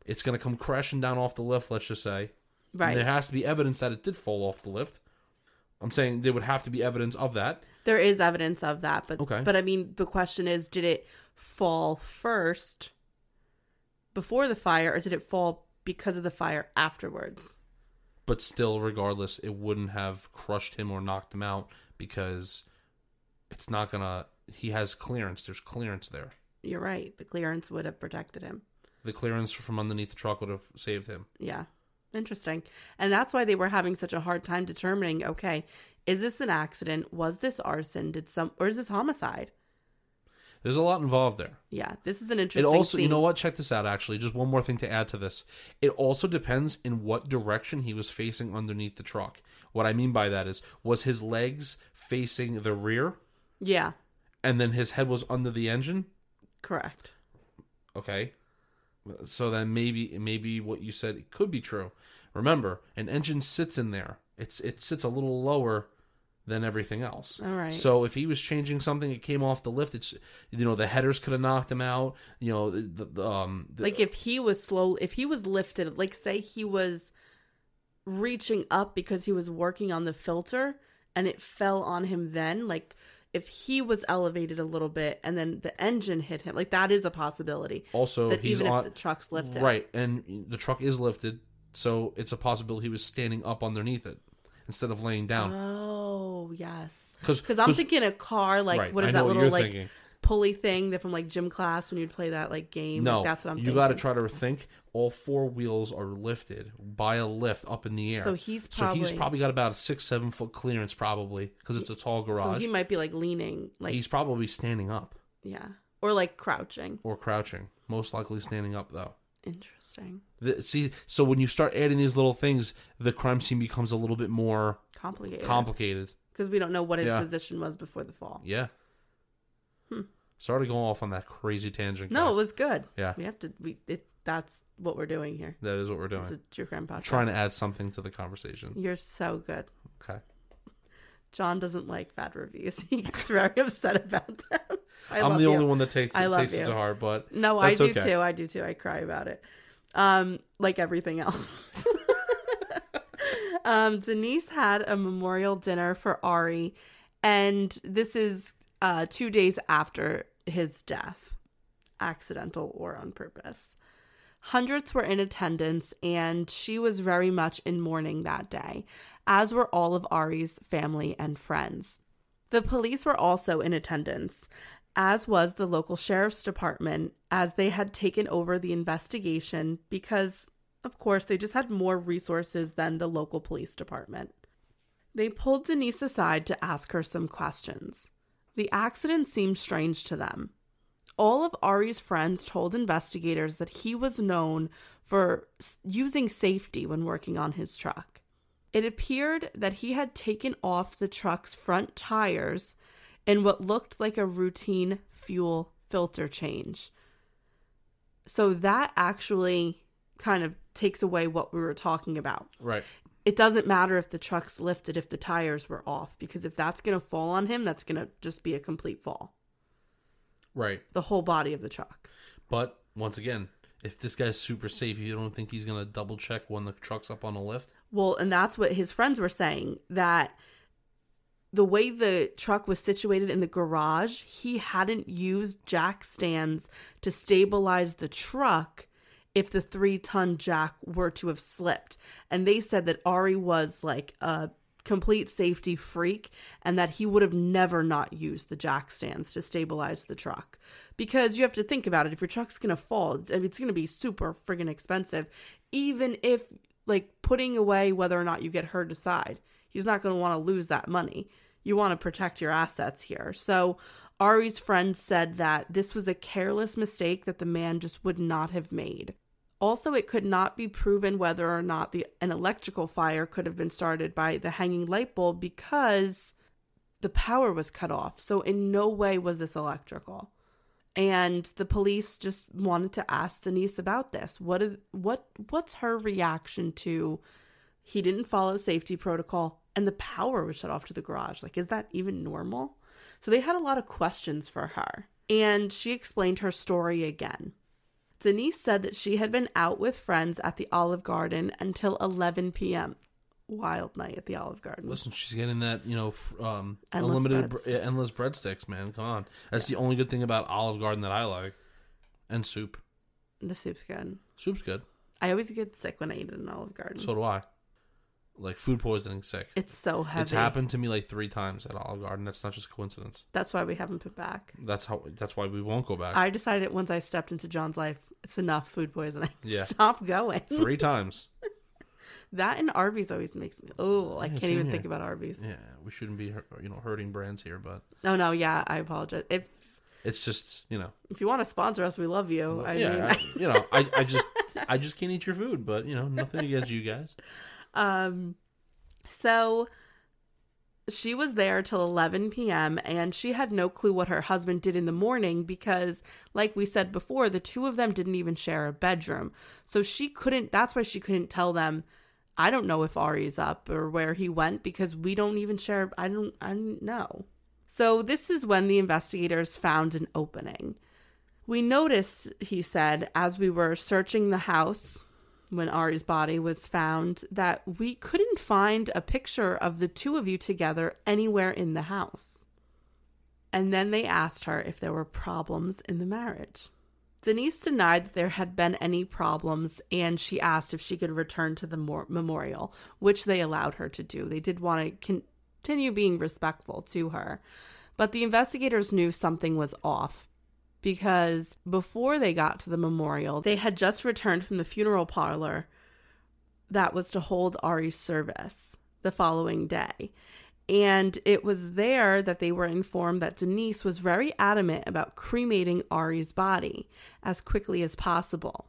it's to come crashing down off the lift. Let's just say, And Right. there has to be evidence that it did fall off the lift. I'm saying there would have to be evidence of that. There is evidence of that, but Okay. but I mean, the question is, did it fall first before the fire, or did it fall because of the fire afterwards? But still, regardless, it wouldn't have crushed him or knocked him out because it's not gonna. He has clearance. There's clearance there. You're right. The clearance would have protected him. The clearance from underneath the truck would have saved him. Yeah. Interesting. And that's why they were having such a hard time determining, okay, is this an accident? Was this arson? Did some or is this homicide? There's a lot involved there. Yeah, this is an interesting. It also, you know what? Check this out. Actually, just one more thing to add to this. It also depends in what direction he was facing underneath the truck. What I mean by that is, was his legs facing the rear, Yeah, and then his head was under the engine? correct. Okay, so then maybe maybe what you said could be true. Remember, an engine sits in there. It's it sits a little lower than everything else. All right. So if he was changing something, it came off the lift. It's you know the headers could have knocked him out. You know the, the um the, Like if he was slow, if he was lifted, like say he was reaching up because he was working on the filter and it fell on him then, like if he was elevated a little bit and then the engine hit him, like that is a possibility. Also, that he's even on if the truck's lifted, right, and the truck is lifted, so it's a possibility he was standing up underneath it instead of laying down. Oh yes, 'Cause- because I'm thinking a car like Right, what is that what little like thinking. pulley thing that from like gym class when you'd play that like game? no, like, that's what I'm. Thinking. You got to try to think. All four wheels are lifted by a lift up in the air. So he's so he's probably- probably got about a six seven foot clearance probably because it's a tall garage. So garage. he might be like leaning, like he's probably standing up yeah, or like crouching. or crouching. Most likely standing up though. Interesting, The, see, so when you start adding these little things, the crime scene becomes a little bit more complicated. complicated. because we don't know what his Yeah. position was before the fall. Yeah. Sorry to go off on that crazy tangent. Hmm. No, guys. it was good. Yeah. we have to. We it that's what we're doing here. That is what we're doing. It's a true crime podcast. Trying to add something to the conversation. You're so good. Okay. John doesn't like bad reviews. He gets very upset about them. I I'm the you. only one that takes it, takes it you. to heart, but No, I do okay. too. I do too. I cry about it. Um, like everything else. um, Denise had a memorial dinner for Ari, and this is uh, two days after his death, accidental or on purpose. Hundreds were in attendance, and she was very much in mourning that day, as were all of Ari's family and friends. The police were also in attendance, as was the local sheriff's department, as they had taken over the investigation because, of course, they just had more resources than the local police department. They pulled Denise aside to ask her some questions. The accident seemed strange to them. All of Ari's friends told investigators that he was known for using safety when working on his truck. It appeared that he had taken off the truck's front tires in what looked like a routine fuel filter change. So that actually kind of takes away what we were talking about. right. It doesn't matter if the truck's lifted if the tires were off, because if that's going to fall on him, that's going to just be a complete fall. Right. The whole body of the truck. But once again, if this guy's super safe, you don't think he's gonna double check when the truck's up on a lift? Well, and that's what his friends were saying that the way the truck was situated in the garage, he hadn't used jack stands to stabilize the truck if the three ton jack were to have slipped. And they said that Ari was like a complete safety freak and that he would have never not used the jack stands to stabilize the truck. Because you have to think about it if your truck's to fall, it's to be super friggin' expensive. Even if, like, putting away whether or not you get hurt aside, he's not going to want to lose that money. You want to protect your assets here. So, Ari's friend said that this was a careless mistake that the man just would not have made. Also, it could not be proven whether or not the an electrical fire could have been started by the hanging light bulb because the power was cut off. So in no way was this electrical. And the police just wanted to ask Denise about this. What is what what's her reaction to he didn't follow safety protocol and the power was shut off to the garage? Like is that even normal? So they had a lot of questions for her. And she explained her story again. Denise said that she had been out with friends at the Olive Garden until 11 p.m. Wild night at the Olive Garden. Listen, she's getting that you know f- um, Endless unlimited breads. br- endless breadsticks, man. Come on, that's the only good thing about Olive Garden that I like, and soup. The soup's good. Soup's good. I always get sick when I eat at an Olive Garden. So do I. Like food poisoning, sick. it's so heavy. It's happened to me like three times at Olive Garden. That's not just a coincidence. That's why we haven't been back. That's how. That's why we won't go back. I decided once I stepped into John's life, it's enough food poisoning. Yeah. Stop going. three times. That and Arby's always makes me. Oh, I Yeah, can't even here. think about Arby's. Yeah, we shouldn't be you know hurting brands here, but No, no, yeah, I apologize. If it's just you know. if you want to sponsor us, we love you. I yeah, mean, I, you know, I, I just I just can't eat your food, but you know, nothing against you guys. Um, so she was there till 11 p.m. and she had no clue what her husband did in the morning because, like we said before, the two of them didn't even share a bedroom. So she couldn't, that's why she couldn't tell them, I don't know if Ari's up or where he went because we don't even share, I don't, I don't know. So this is when the investigators found an opening. We noticed, he said, as we were searching the house when Ari's body was found, that we couldn't find a picture of the two of you together anywhere in the house. And then they asked her if there were problems in the marriage. Denise denied that there had been any problems, and she asked if she could return to the mor- memorial, which they allowed her to do. They did want to continue being respectful to her. But the investigators knew something was off because before they got to the memorial, they had just returned from the funeral parlor that was to hold Ari's service the following day. And it was there that they were informed that Denise was very adamant about cremating Ari's body as quickly as possible.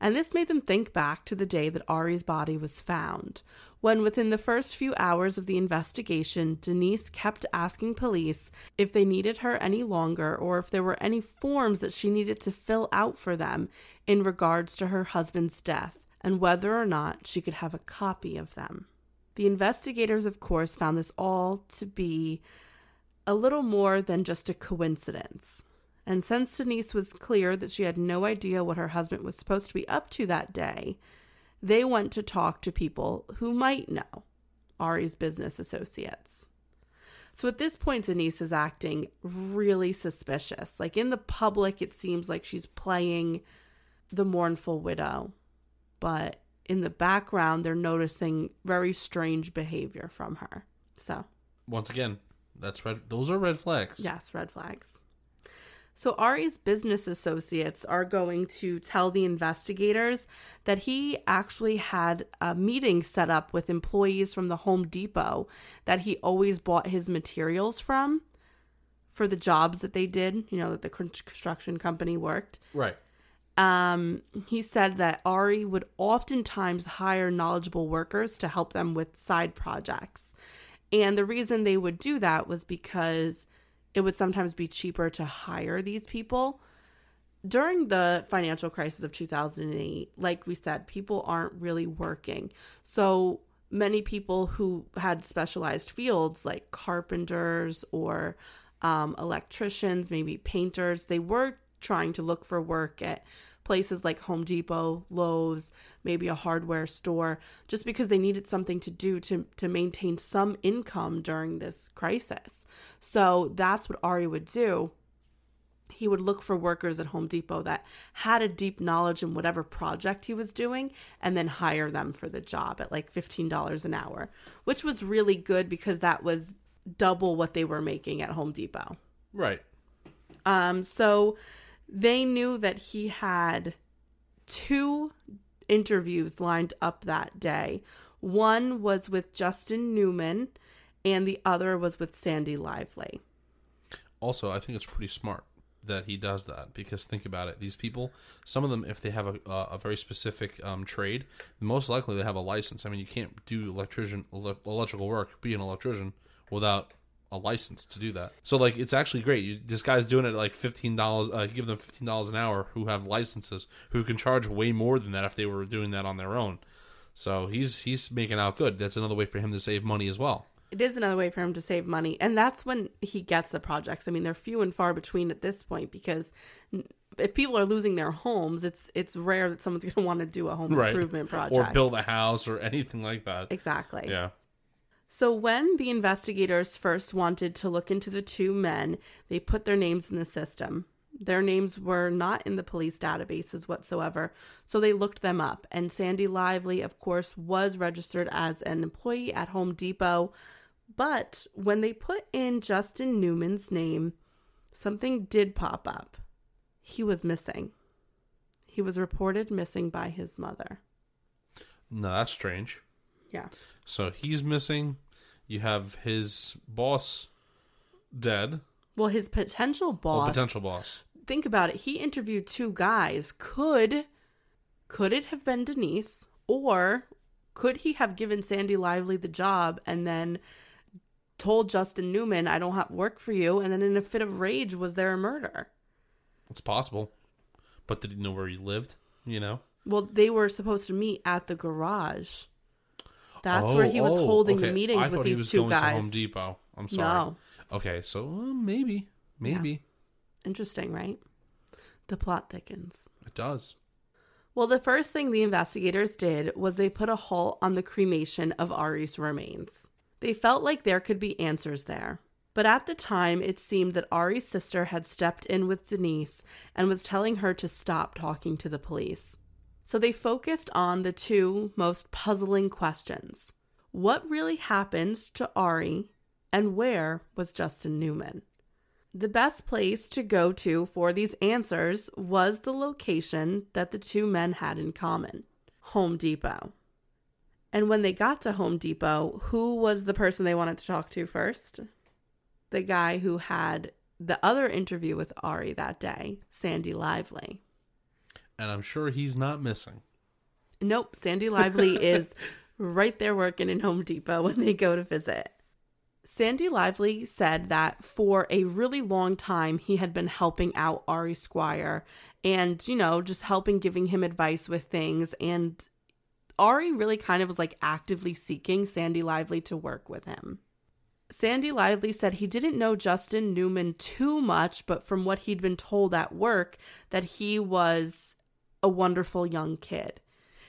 And this made them think back to the day that Ari's body was found, when within the first few hours of the investigation, Denise kept asking police if they needed her any longer or if there were any forms that she needed to fill out for them in regards to her husband's death and whether or not she could have a copy of them. The investigators, of course, found this all to be a little more than just a coincidence. And since Denise was clear that she had no idea what her husband was supposed to be up to that day, they went to talk to people who might know Ari's business associates. So at this point, Denise is acting really suspicious. Like in the public, it seems like she's playing the mournful widow, but in the background, they're noticing very strange behavior from her. So, Once again, that's red. Those are red flags. yes, red flags. So, Ari's business associates are going to tell the investigators that he actually had a meeting set up with employees from the Home Depot that he always bought his materials from for the jobs that they did, you know, that the construction company worked. Right. Um, he said that Ari would oftentimes hire knowledgeable workers to help them with side projects. And the reason they would do that was because it would sometimes be cheaper to hire these people. During the financial crisis of 2008, like we said, people aren't really working. So many people who had specialized fields like carpenters or um, electricians, maybe painters, they were trying to look for work at places like Home Depot, Lowe's, maybe a hardware store, just because they needed something to do to, to maintain some income during this crisis. So that's what Ari would do. He would look for workers at Home Depot that had a deep knowledge in whatever project he was doing and then hire them for the job at like $15 an hour, which was really good because that was double what they were making at Home Depot. Right. Um, so they knew that he had two interviews lined up that day. One was with Justin Newman, and the other was with Sandy Lively. Also, I think it's pretty smart that he does that because think about it. These people, some of them, if they have a, a, a very specific um, trade, most likely they have a license. I mean, you can't do electrician ele- electrical work, be an electrician without a license to do that. So like, it's actually great. You, this guy's doing it at like fifteen dollars. Uh, give them fifteen dollars an hour who have licenses who can charge way more than that if they were doing that on their own. So he's he's making out good. That's another way for him to save money as well. It is another way for him to save money, and that's when he gets the projects. I mean, they're few and far between at this point because if people are losing their homes, it's it's rare that someone's going to want to do a home improvement project or build a house or anything like that. Exactly. Yeah. So, when the investigators first wanted to look into the two men, they put their names in the system. Their names were not in the police databases whatsoever, so they looked them up. And Sandy Lively, of course, was registered as an employee at Home Depot. But when they put in Justin Newman's name, something did pop up. He was missing. He was reported missing by his mother. No, that's strange. Yeah. So he's missing. You have his boss dead. Well, his potential boss. potential boss. think about it he interviewed two guys could could it have been denise or could he have given sandy lively the job and then told justin newman i don't have work for you and then in a fit of rage was there a murder It's possible. But did he know where he lived? You know? well they were supposed to meet at the garage that's where he was Oh, holding okay. the meetings I with thought he these was two going guys To Home Depot. I'm sorry. No. Okay, so uh, maybe, maybe interesting right the plot thickens it does. Well, the first thing the investigators did was they put a halt on the cremation of Ari's remains. They felt like there could be answers there. But at the time, it seemed that Ari's sister had stepped in with Denise and was telling her to stop talking to the police. So they focused on the two most puzzling questions What really happened to Ari, and where was Justin Newman? The best place to go to for these answers was the location that the two men had in common Home Depot. And when they got to Home Depot, who was the person they wanted to talk to first? The guy who had the other interview with Ari that day, Sandy Lively. And I'm sure he's not missing. Nope, Sandy Lively is right there working in Home Depot when they go to visit. Sandy Lively said that for a really long time he had been helping out Ari Squire and, you know, just helping giving him advice with things. And Ari really kind of was like actively seeking Sandy Lively to work with him. Sandy Lively said he didn't know Justin Newman too much, but from what he'd been told at work, that he was a wonderful young kid.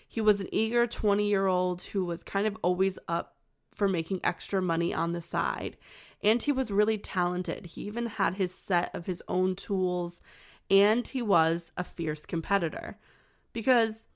He was an eager 20 year old who was kind of always up for making extra money on the side. And he was really talented. He even had his set of his own tools, and he was a fierce competitor. Because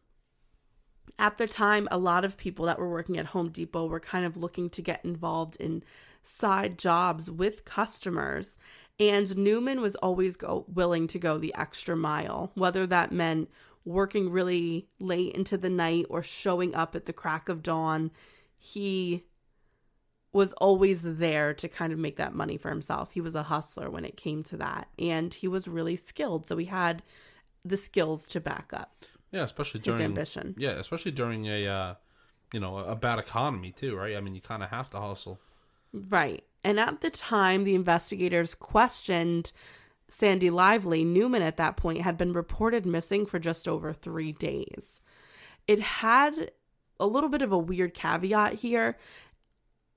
at the time, a lot of people that were working at Home Depot were kind of looking to get involved in side jobs with customers. And Newman was always go, willing to go the extra mile, whether that meant working really late into the night or showing up at the crack of dawn. He was always there to kind of make that money for himself. He was a hustler when it came to that. And he was really skilled. So he had the skills to back up. Yeah, especially during ambition. Yeah, especially during a uh, you know a bad economy too, right? I mean, you kind of have to hustle. Right. And at the time, the investigators questioned Sandy Lively. Newman, at that point, had been reported missing for just over three days. It had a little bit of a weird caveat here.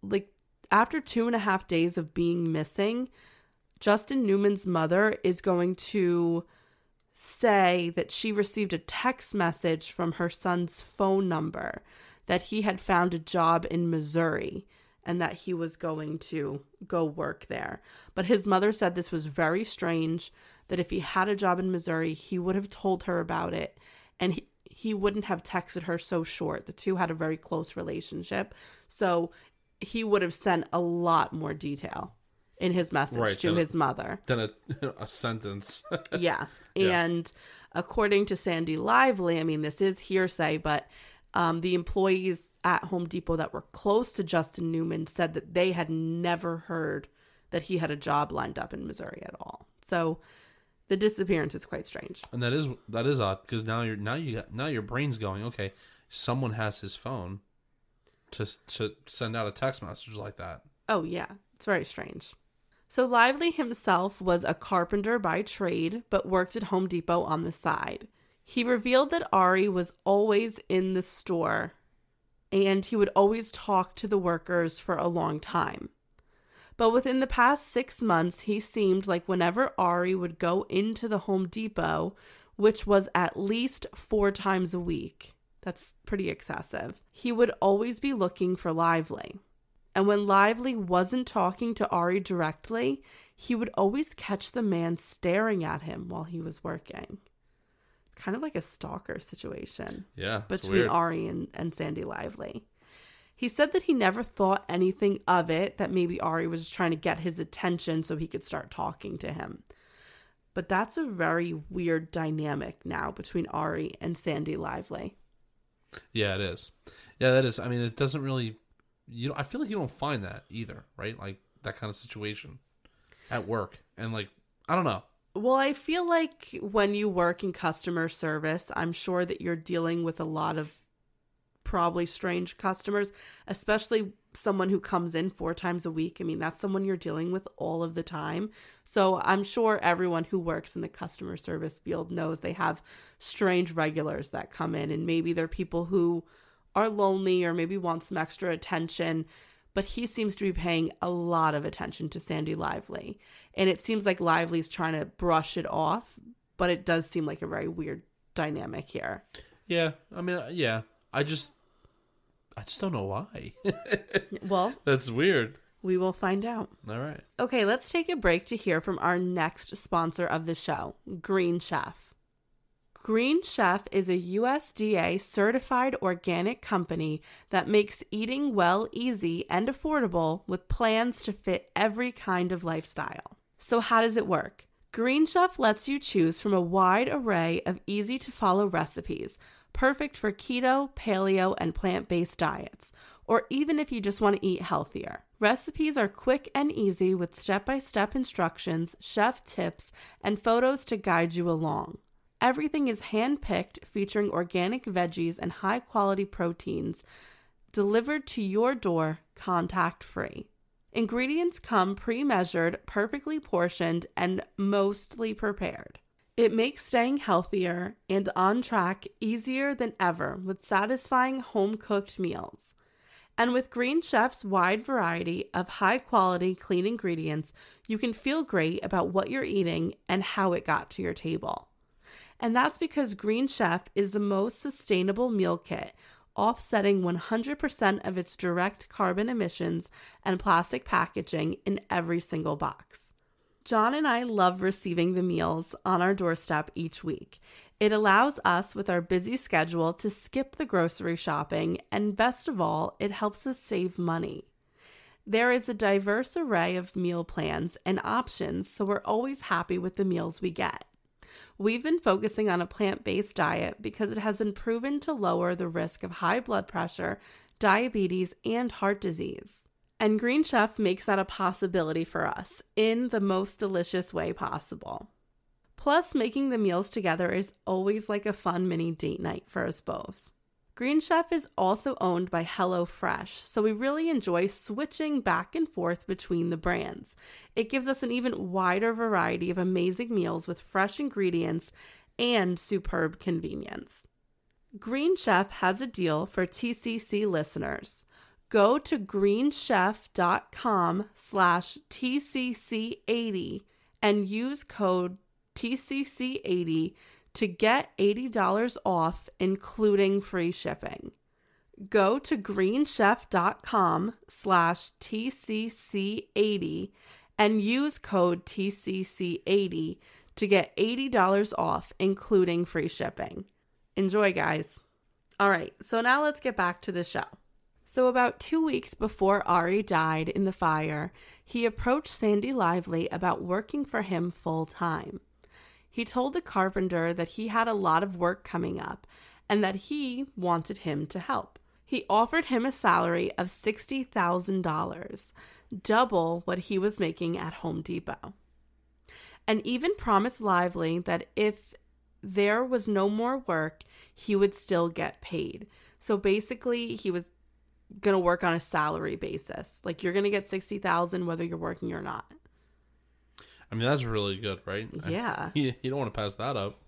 Like, after two and a half days of being missing, Justin Newman's mother is going to say that she received a text message from her son's phone number that he had found a job in Missouri and that he was going to go work there. But his mother said this was very strange, that if he had a job in Missouri, he would have told her about it and he, he wouldn't have texted her so short. The two had a very close relationship. So he would have sent a lot more detail in his message Right, to than a- his mother. than a a sentence. Yeah. Yeah. And according to Sandy Lively, I mean, this is hearsay, but um, the employees at Home Depot that were close to Justin Newman said that they had never heard that he had a job lined up in Missouri at all. So the disappearance is quite strange. and that is that is odd because now you're now you got now your brain's going okay. Someone has his phone to to send out a text message like that. Oh, yeah. It's very strange. So Lively himself was a carpenter by trade, but worked at Home Depot on the side. He revealed that Ari was always in the store and he would always talk to the workers for a long time. But within the past six months, he seemed like whenever Ari would go into the Home Depot, which was at least four times a week, that's pretty excessive, he would always be looking for Lively. And when Lively wasn't talking to Ari directly, he would always catch the man staring at him while he was working. Kind of like a stalker situation Yeah, between weird. Ari and, and Sandy Lively. He said that he never thought anything of it, that maybe Ari was trying to get his attention so he could start talking to him. But that's a very weird dynamic now between Ari and Sandy Lively. Yeah, it is. Yeah, that is. I mean, it doesn't really. You know, I feel like you don't find that either, right? Like that kind of situation at work, and like I don't know. Well, I feel like when you work in customer service, I'm sure that you're dealing with a lot of probably strange customers, especially someone who comes in four times a week. I mean, that's someone you're dealing with all of the time. So I'm sure everyone who works in the customer service field knows they have strange regulars that come in, and maybe they're people who are lonely or maybe want some extra attention. But he seems to be paying a lot of attention to Sandy Lively. And it seems like Lively's trying to brush it off, but it does seem like a very weird dynamic here. Yeah, I mean, uh, yeah. I just, I just don't know why. Well, That's weird. we will find out. All right. Okay, let's take a break to hear from our next sponsor of the show, Green Chef. Green Chef is a USDA certified organic company that makes eating well easy and affordable with plans to fit every kind of lifestyle. So, how does it work? Green Chef lets you choose from a wide array of easy to follow recipes, perfect for keto, paleo, and plant based diets, or even if you just want to eat healthier. Recipes are quick and easy with step by step instructions, chef tips, and photos to guide you along. Everything is hand picked, featuring organic veggies and high quality proteins delivered to your door contact free. Ingredients come pre measured, perfectly portioned, and mostly prepared. It makes staying healthier and on track easier than ever with satisfying home cooked meals. And with Green Chef's wide variety of high quality clean ingredients, you can feel great about what you're eating and how it got to your table. And that's because Green Chef is the most sustainable meal kit, offsetting 100% of its direct carbon emissions and plastic packaging in every single box. John and I love receiving the meals on our doorstep each week. It allows us, with our busy schedule, to skip the grocery shopping, and best of all, it helps us save money. There is a diverse array of meal plans and options, so we're always happy with the meals we get. We've been focusing on a plant based diet because it has been proven to lower the risk of high blood pressure, diabetes, and heart disease. And Green Chef makes that a possibility for us in the most delicious way possible. Plus, making the meals together is always like a fun mini date night for us both. Green Chef is also owned by HelloFresh, so we really enjoy switching back and forth between the brands. It gives us an even wider variety of amazing meals with fresh ingredients and superb convenience. Green Chef has a deal for TCC listeners. Go to greenchef.com slash TCC80 and use code TCC80 to get $80 off, including free shipping. Go to greenchef.com slash TCC80 and use code TCC80 to get $80 off, including free shipping. Enjoy, guys. All right, so now let's get back to the show. So, about two weeks before Ari died in the fire, he approached Sandy Lively about working for him full time. He told the carpenter that he had a lot of work coming up and that he wanted him to help. He offered him a salary of $60,000, double what he was making at Home Depot, and even promised Lively that if there was no more work, he would still get paid. So basically, he was going to work on a salary basis. Like you're going to get 60,000 whether you're working or not. I mean, that's really good, right? Yeah. You, you don't want to pass that up.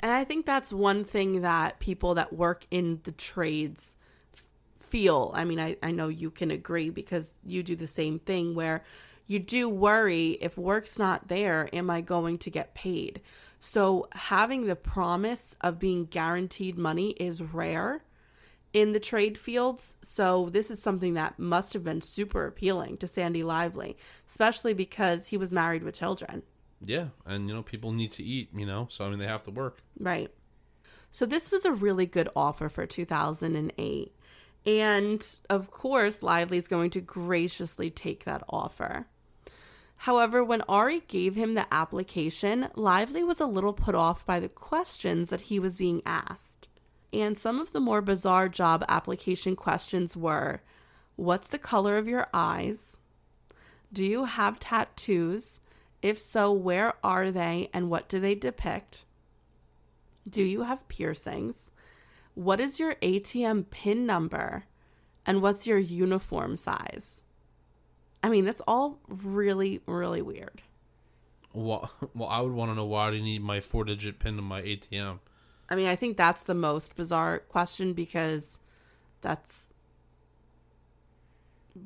And I think that's one thing that people that work in the trades feel. I mean, I, I know you can agree because you do the same thing where you do worry if work's not there, am I going to get paid? So having the promise of being guaranteed money is rare in the trade fields. So this is something that must have been super appealing to Sandy Lively, especially because he was married with children. Yeah, and you know, people need to eat, you know, so I mean, they have to work. Right. So this was a really good offer for 2008. And of course, Lively's going to graciously take that offer. However, when Ari gave him the application, Lively was a little put off by the questions that he was being asked. And some of the more bizarre job application questions were What's the color of your eyes? Do you have tattoos? If so, where are they and what do they depict? Do you have piercings? What is your ATM PIN number? And what's your uniform size? I mean, that's all really, really weird. Well, well, I would want to know why you need my four-digit pin to my ATM? I mean, I think that's the most bizarre question because that's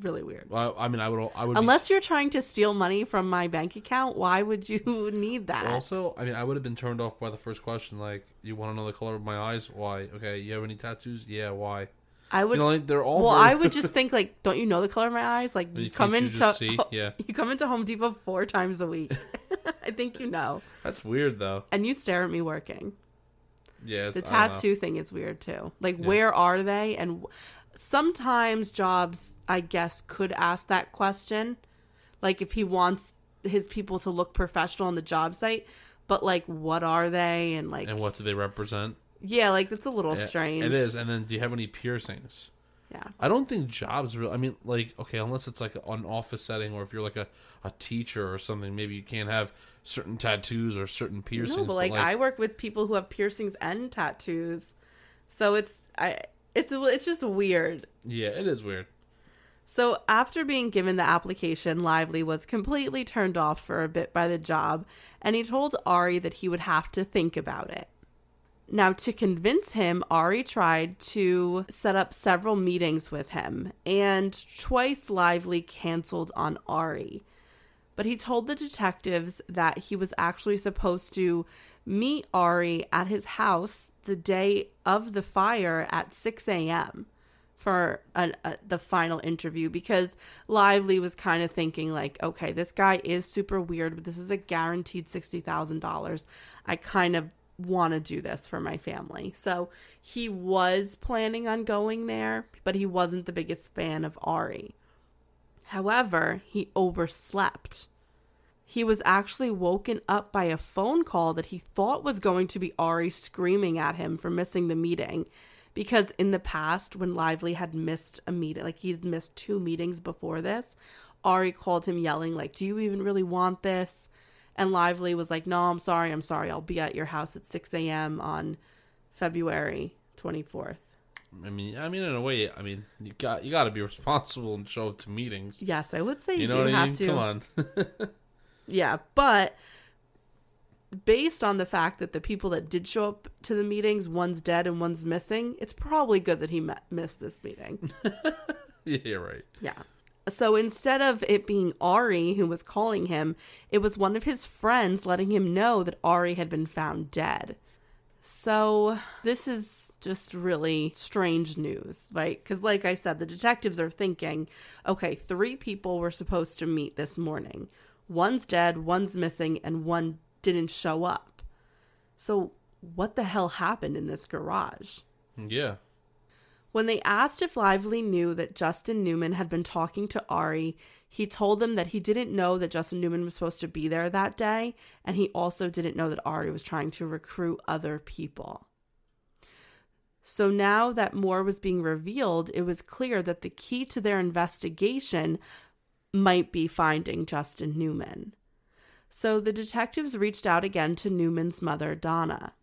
really weird. Well, I mean, I would, I would. be- Unless you're trying to steal money from my bank account, why would you need that? Also, I mean, I would have been turned off by the first question. Like, you want to know the color of my eyes? Why? Okay, you have any tattoos? Yeah, why? I would. You know, like, they're all. well, very- I would just think like, don't you know the color of my eyes? Like you, You- come you into see? Yeah. you come into Home Depot four times a week. I think you know, That's weird, though. and you stare at me working. Yeah, The it's- I don't know. tattoo thing is weird too. Like, where are they? And w- sometimes jobs, I guess, could ask that question. Like, if he wants his people to look professional on the job site, but like, what are they? And like, And what do they represent? yeah, like that's a little Yeah, strange. It is. And then, do you have any piercings? Yeah. I don't think jobs really. I mean, like, okay, unless it's like an office setting, or if you're like a, a teacher or something, maybe you can't have certain tattoos or certain piercings. No, but like, I work with people who have piercings and tattoos, so it's I it's it's just weird. yeah, it is weird. So, after being given the application, Lively was completely turned off for a bit by the job, and he told Ari that he would have to think about it. Now, to convince him, Ari tried to set up several meetings with him, and twice Lively canceled on Ari. But he told the detectives that he was actually supposed to meet Ari at his house the day of the fire at 6 a.m for a, a, the final interview because Lively was kind of thinking like, okay, this guy is super weird, but this is a guaranteed sixty thousand dollars. I kind of want to do this for my family. So he was planning on going there, but he wasn't the biggest fan of Ari. However, he overslept. He was actually woken up by a phone call that he thought was going to be Ari screaming at him for missing the meeting because in the past when lively had missed a meeting like he's missed two meetings before this ari called him yelling like do you even really want this and lively was like no i'm sorry i'm sorry i'll be at your house at 6 a.m on february 24th I mean, I mean, in a way, I mean, you got you got to be responsible and show up to meetings. yes i would say you, You know do what I have mean? to Come on. Yeah, but based on the fact that the people that did show up to the meetings, one's dead and one's missing, it's probably good that he met, missed this meeting. yeah, you're right. yeah. So instead of it being Ari who was calling him, it was one of his friends letting him know that Ari had been found dead. So this is just really strange news, right? Because, like I said, the detectives are thinking okay, three people were supposed to meet this morning. One's dead, one's missing, and one didn't show up. So, what the hell happened in this garage? Yeah. When they asked if Lively knew that Justin Newman had been talking to Ari, he told them that he didn't know that Justin Newman was supposed to be there that day, and he also didn't know that Ari was trying to recruit other people. So now that more was being revealed, it was clear that the key to their investigation might be finding Justin Newman. So the detectives reached out again to Newman's mother, Donna.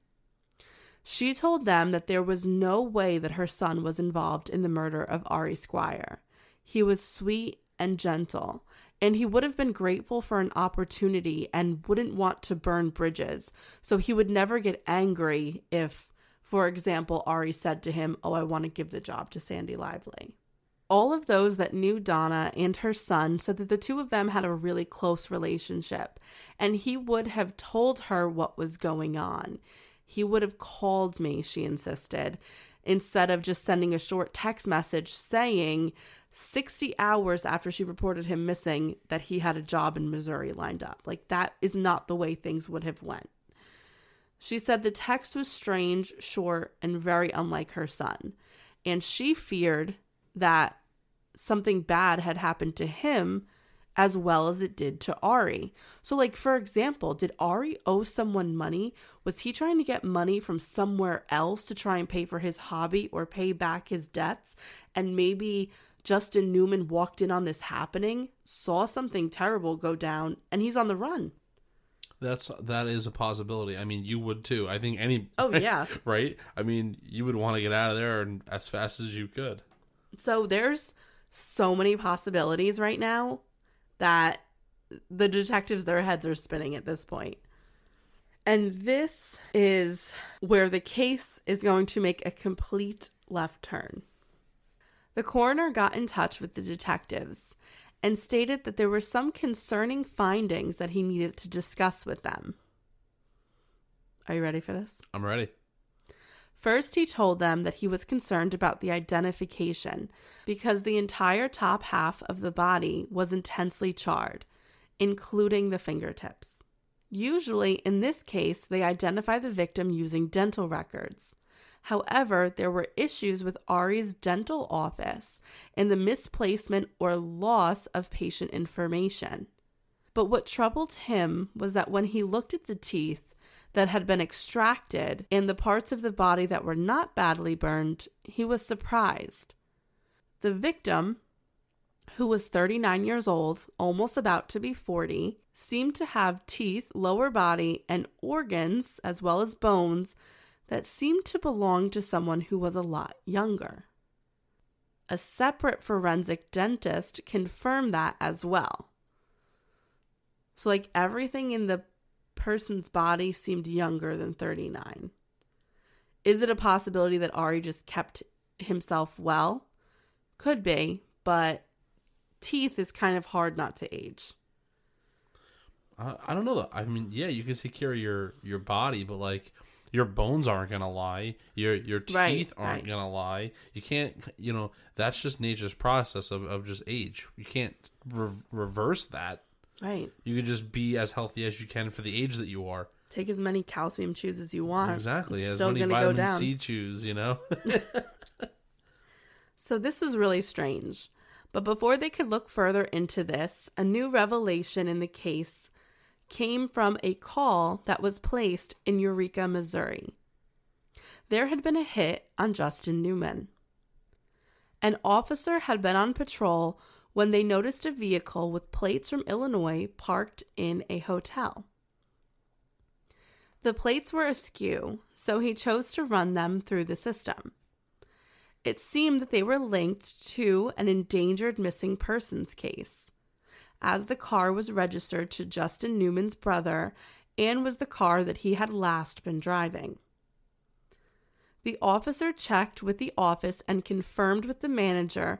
She told them that there was no way that her son was involved in the murder of Ari Squire. He was sweet and gentle, and he would have been grateful for an opportunity and wouldn't want to burn bridges. So he would never get angry if, for example, Ari said to him, Oh, I want to give the job to Sandy Lively. All of those that knew Donna and her son said that the two of them had a really close relationship, and he would have told her what was going on. He would have called me, she insisted, instead of just sending a short text message saying 60 hours after she reported him missing that he had a job in Missouri lined up. Like that is not the way things would have went. She said the text was strange, short, and very unlike her son, and she feared that something bad had happened to him as well as it did to Ari. So, like, for example, did Ari owe someone money? Was he trying to get money from somewhere else to try and pay for his hobby or pay back his debts? And maybe Justin Newman walked in on this happening, saw something terrible go down, and he's on the run. That's that is a possibility. I mean, you would too. I think any. Oh, yeah. right. I mean, you would want to get out of there and as fast as you could. So, there's so many possibilities right now that the detectives, their heads are spinning at this point. And this is where the case is going to make a complete left turn. The coroner got in touch with the detectives and stated that there were some concerning findings that he needed to discuss with them. Are you ready for this? I'm ready. First, he told them that he was concerned about the identification because the entire top half of the body was intensely charred, including the fingertips. Usually, in this case, they identify the victim using dental records. However, there were issues with Ari's dental office and the misplacement or loss of patient information. But what troubled him was that when he looked at the teeth, that had been extracted in the parts of the body that were not badly burned, he was surprised. The victim, who was 39 years old, almost about to be 40, seemed to have teeth, lower body, and organs, as well as bones, that seemed to belong to someone who was a lot younger. a separate forensic dentist confirmed that as well. So, like, everything in the person's body seemed younger than 39. Is it a possibility that Ari just kept himself well? Could be, but teeth is kind of hard not to age. I, I don't know. Though. I mean, yeah, you can take care of your your body, but like your bones aren't gonna lie. Your your teeth Right, aren't right. gonna lie. You can't. You know that's just nature's process of of just age. You can't re- reverse that. Right. You can just be as healthy as you can for the age that you are. Take as many calcium chews as you want. Exactly. It's As many gonna go vitamin down. C chews, you know. So this was really strange. But before they could look further into this, a new revelation in the case came from a call that was placed in Eureka, Missouri. There had been a hit on Justin Newman. An officer had been on patrol when they noticed a vehicle with plates from Illinois parked in a hotel. The plates were askew, so he chose to run them through the system. It seemed that they were linked to an endangered missing persons case, as the car was registered to Justin Newman's brother and was the car that he had last been driving. The officer checked with the office and confirmed with the manager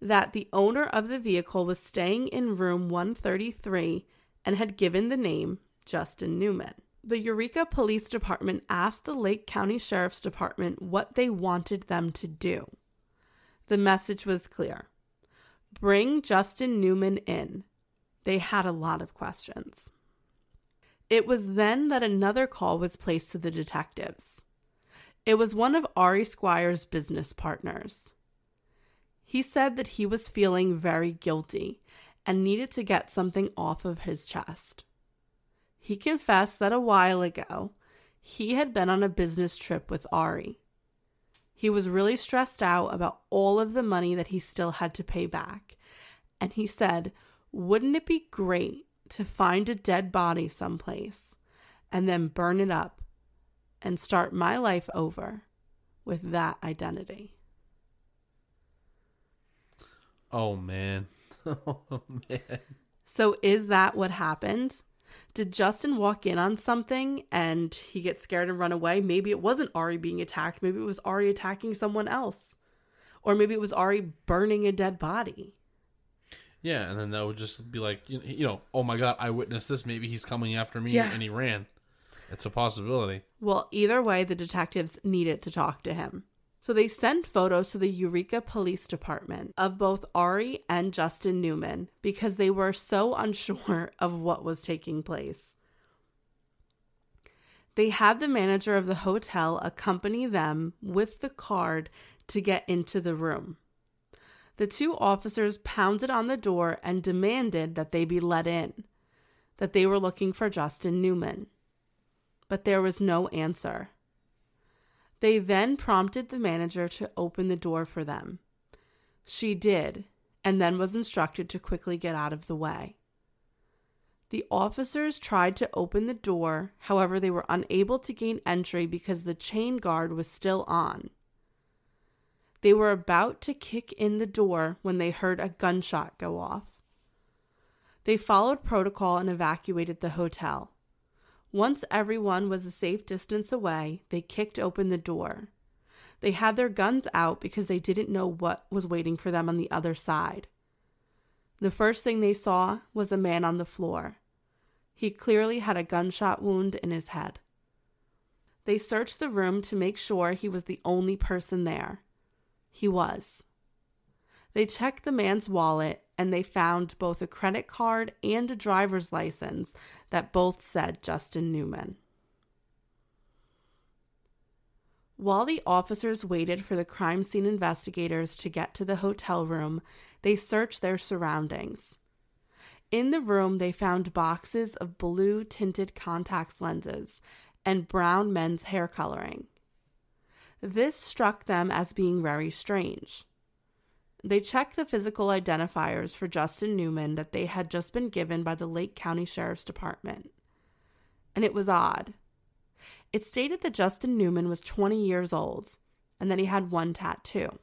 that the owner of the vehicle was staying in room 133 and had given the name Justin Newman. The Eureka Police Department asked the Lake County Sheriff's Department what they wanted them to do. The message was clear bring Justin Newman in. They had a lot of questions. It was then that another call was placed to the detectives. It was one of Ari Squire's business partners. He said that he was feeling very guilty and needed to get something off of his chest. He confessed that a while ago he had been on a business trip with Ari. He was really stressed out about all of the money that he still had to pay back, and he said, Wouldn't it be great to find a dead body someplace and then burn it up and start my life over with that identity? Oh man. Oh man. So, is that what happened? Did Justin walk in on something and he gets scared and run away? Maybe it wasn't Ari being attacked. Maybe it was Ari attacking someone else. Or maybe it was Ari burning a dead body. Yeah, and then that would just be like, you know, oh my god, I witnessed this. Maybe he's coming after me, Yeah. and he ran. It's a possibility. Well, either way, the detectives needed to talk to him. So they sent photos to the Eureka Police Department of both Ari and Justin Newman because they were so unsure of what was taking place. They had the manager of the hotel accompany them with the card to get into the room. The two officers pounded on the door and demanded that they be let in, that they were looking for Justin Newman but there was no answer. They then prompted the manager to open the door for them. She did, and then was instructed to quickly get out of the way. The officers tried to open the door, however, they were unable to gain entry because the chain guard was still on. They were about to kick in the door when they heard a gunshot go off. They followed protocol and evacuated the hotel. Once everyone was a safe distance away, they kicked open the door. They had their guns out because they didn't know what was waiting for them on the other side. The first thing they saw was a man on the floor. He clearly had a gunshot wound in his head. They searched the room to make sure he was the only person there. He was. They checked the man's wallet and they found both a credit card and a driver's license that both said Justin Newman. While the officers waited for the crime scene investigators to get to the hotel room, they searched their surroundings. In the room, they found boxes of blue tinted contact lenses and brown men's hair coloring. This struck them as being very strange. They checked the physical identifiers for Justin Newman that they had just been given by the Lake County Sheriff's Department. And it was odd. It stated that Justin Newman was 20 years old and that he had one tattoo.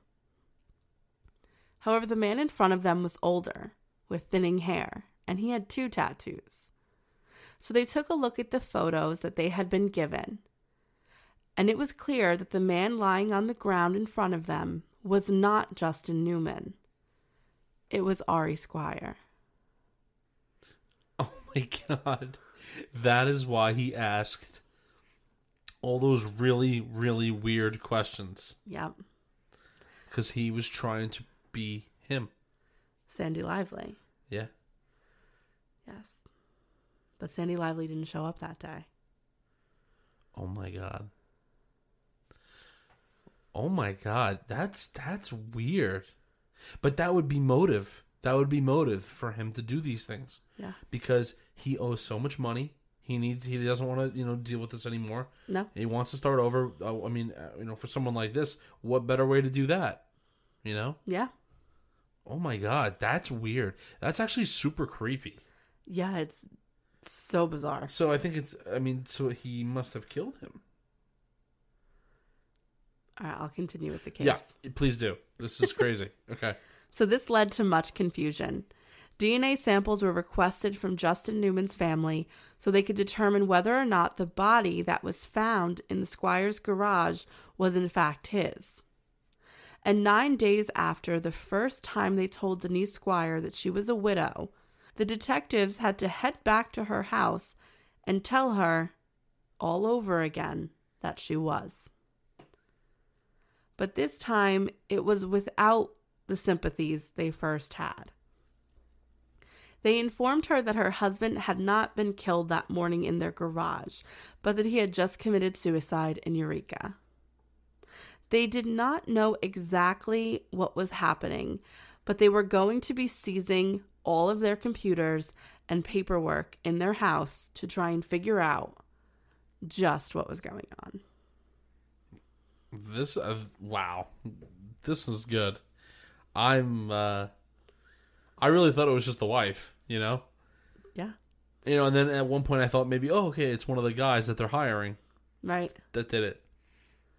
However, the man in front of them was older, with thinning hair, and he had two tattoos. So they took a look at the photos that they had been given, and it was clear that the man lying on the ground in front of them was not Justin Newman. It was Ari Squire. Oh my god. That is why he asked all those really, really weird questions. Yep, Because he was trying to be him. Sandy Lively. Yeah. Yes. But Sandy Lively didn't show up that day. Oh my god. Oh my god. That's that's weird. But that would be motive. That would be motive for him to do these things. Yeah. Because he owes so much money. He needs he doesn't want to, you know, deal with this anymore. No. He wants to start over. I mean, uh, you know, for someone like this, what better way to do that? You know? Yeah. Oh my god, that's weird. That's actually super creepy. Yeah, it's so bizarre. So I think it's I mean, so he must have killed him. All right, I'll continue with the case. Yeah, please do. This is crazy. okay. So this led to much confusion. DNA samples were requested from Justin Newman's family so they could determine whether or not the body that was found in the Squire's garage was in fact his. And nine days after the first time they told Denise Squire that she was a widow, the detectives had to head back to her house and tell her all over again that she was. But this time it was without the sympathies they first had. They informed her that her husband had not been killed that morning in their garage, but that he had just committed suicide in Eureka. They did not know exactly what was happening, but they were going to be seizing all of their computers and paperwork in their house to try and figure out just what was going on. This uh, wow. This is good. I'm uh I really thought it was just the wife, you know? Yeah, You know, and then at one point I thought maybe, oh, okay, it's one of the guys that they're hiring right. that did it.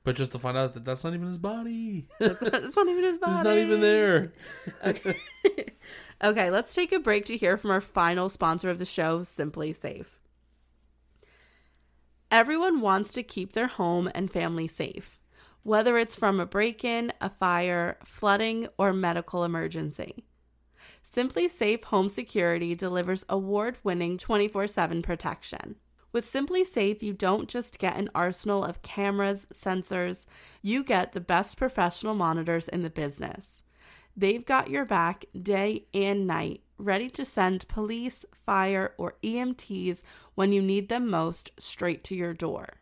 But just to find out that that's not even his body. That's not, that's not even his body. He's not even there. Okay. okay, let's take a break to hear from our final sponsor of the show, SimpliSafe. Everyone wants to keep their home and family safe, whether it's from a break in, a fire, flooding, or medical emergency. SimpliSafe Home Security delivers award winning 24 7 protection. With SimpliSafe, you don't just get an arsenal of cameras, sensors, you get the best professional monitors in the business. They've got your back day and night, ready to send police, fire, or EMTs when you need them most straight to your door.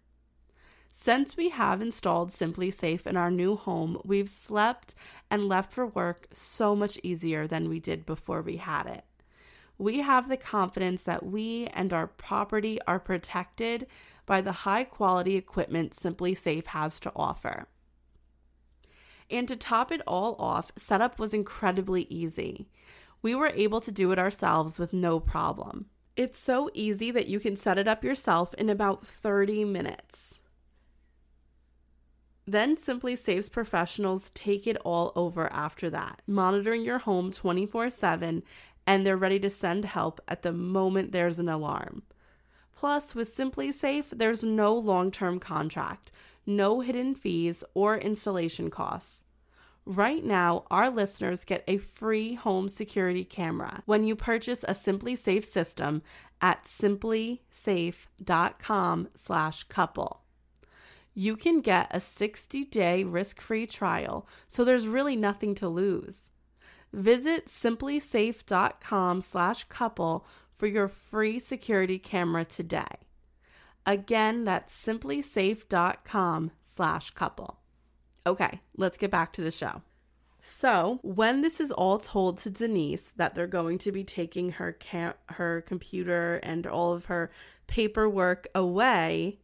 Since we have installed SimpliSafe in our new home, we've slept and left for work so much easier than we did before we had it. We have the confidence that we and our property are protected by the high quality equipment SimpliSafe has to offer. And to top it all off, setup was incredibly easy. We were able to do it ourselves with no problem. It's so easy that you can set it up yourself in about 30 minutes. Then SimpliSafe's professionals take it all over after that, monitoring your home 24 7, and they're ready to send help at the moment there's an alarm. Plus, with SimpliSafe, there's no long term contract, no hidden fees or installation costs. Right now, our listeners get a free home security camera when you purchase a SimpliSafe system at simplisafe.com/couple. You can get a 60-day risk-free trial, so there's really nothing to lose. Visit simplisafe.com/couple for your free security camera today. Again, that's simplisafe.com/couple. Okay, let's get back to the show. So, when this is all told to Denise that they're going to be taking her ca- her computer and all of her paperwork away,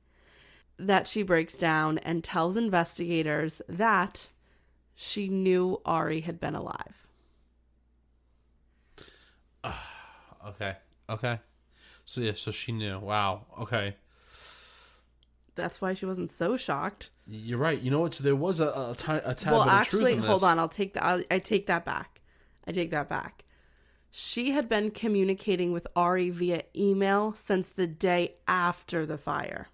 that she breaks down and tells investigators that she knew Ari had been alive. Ah, okay. Okay. So yeah, so she knew. Wow. Okay. That's why she wasn't so shocked. You're right. You know what? So there was a a, ti- a tad well, bit actually, of truth in this. hold on. I'll take that. I'll, I take that back. I take that back. She had been communicating with Ari via email since the day after the fire.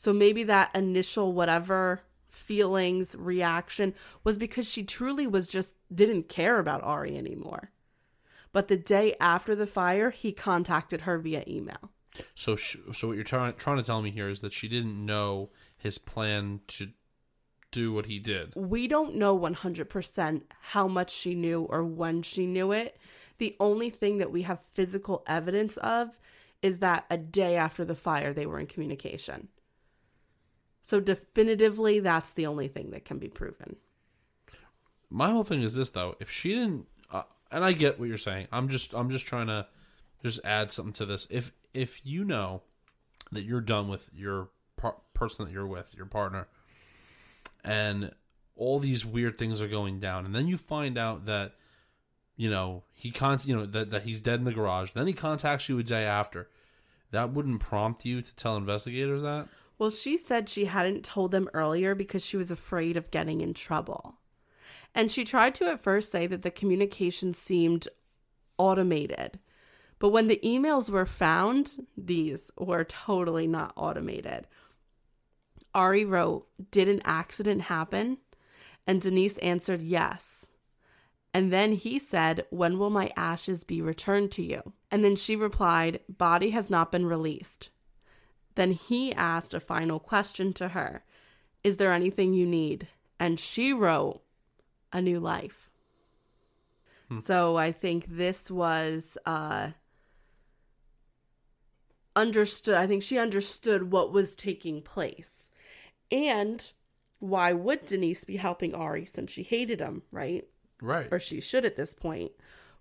So maybe that initial whatever feelings, reaction was because she truly was just didn't care about Ari anymore. But the day after the fire, he contacted her via email. So, sh- so what you're trying trying to tell me here is that she didn't know his plan to do what he did. We don't know 100% how much she knew or when she knew it. The only thing that we have physical evidence of is that a day after the fire, they were in communication. So, definitively, that's the only thing that can be proven. My whole thing is this though: if she didn't, uh, and I get what you're saying, I'm just I'm just trying to just add something to this. If if you know that you're done with your par- person that you're with, your partner, and all these weird things are going down, and then you find out that you know he con you know that that he's dead in the garage, then he contacts you a day after. That wouldn't prompt you to tell investigators that. Well, she said she hadn't told them earlier because she was afraid of getting in trouble. And she tried to at first say that the communication seemed automated. But when the emails were found, these were totally not automated. Ari wrote, Did an accident happen? And Denise answered, Yes. And then he said, When will my ashes be returned to you? And then she replied, Body has not been released. Then he asked a final question to her Is there anything you need? And she wrote, A new life. So I think this was uh, understood. I think she understood what was taking place. And why would Denise be helping Ari since she hated him, right? Right. or she should at this point.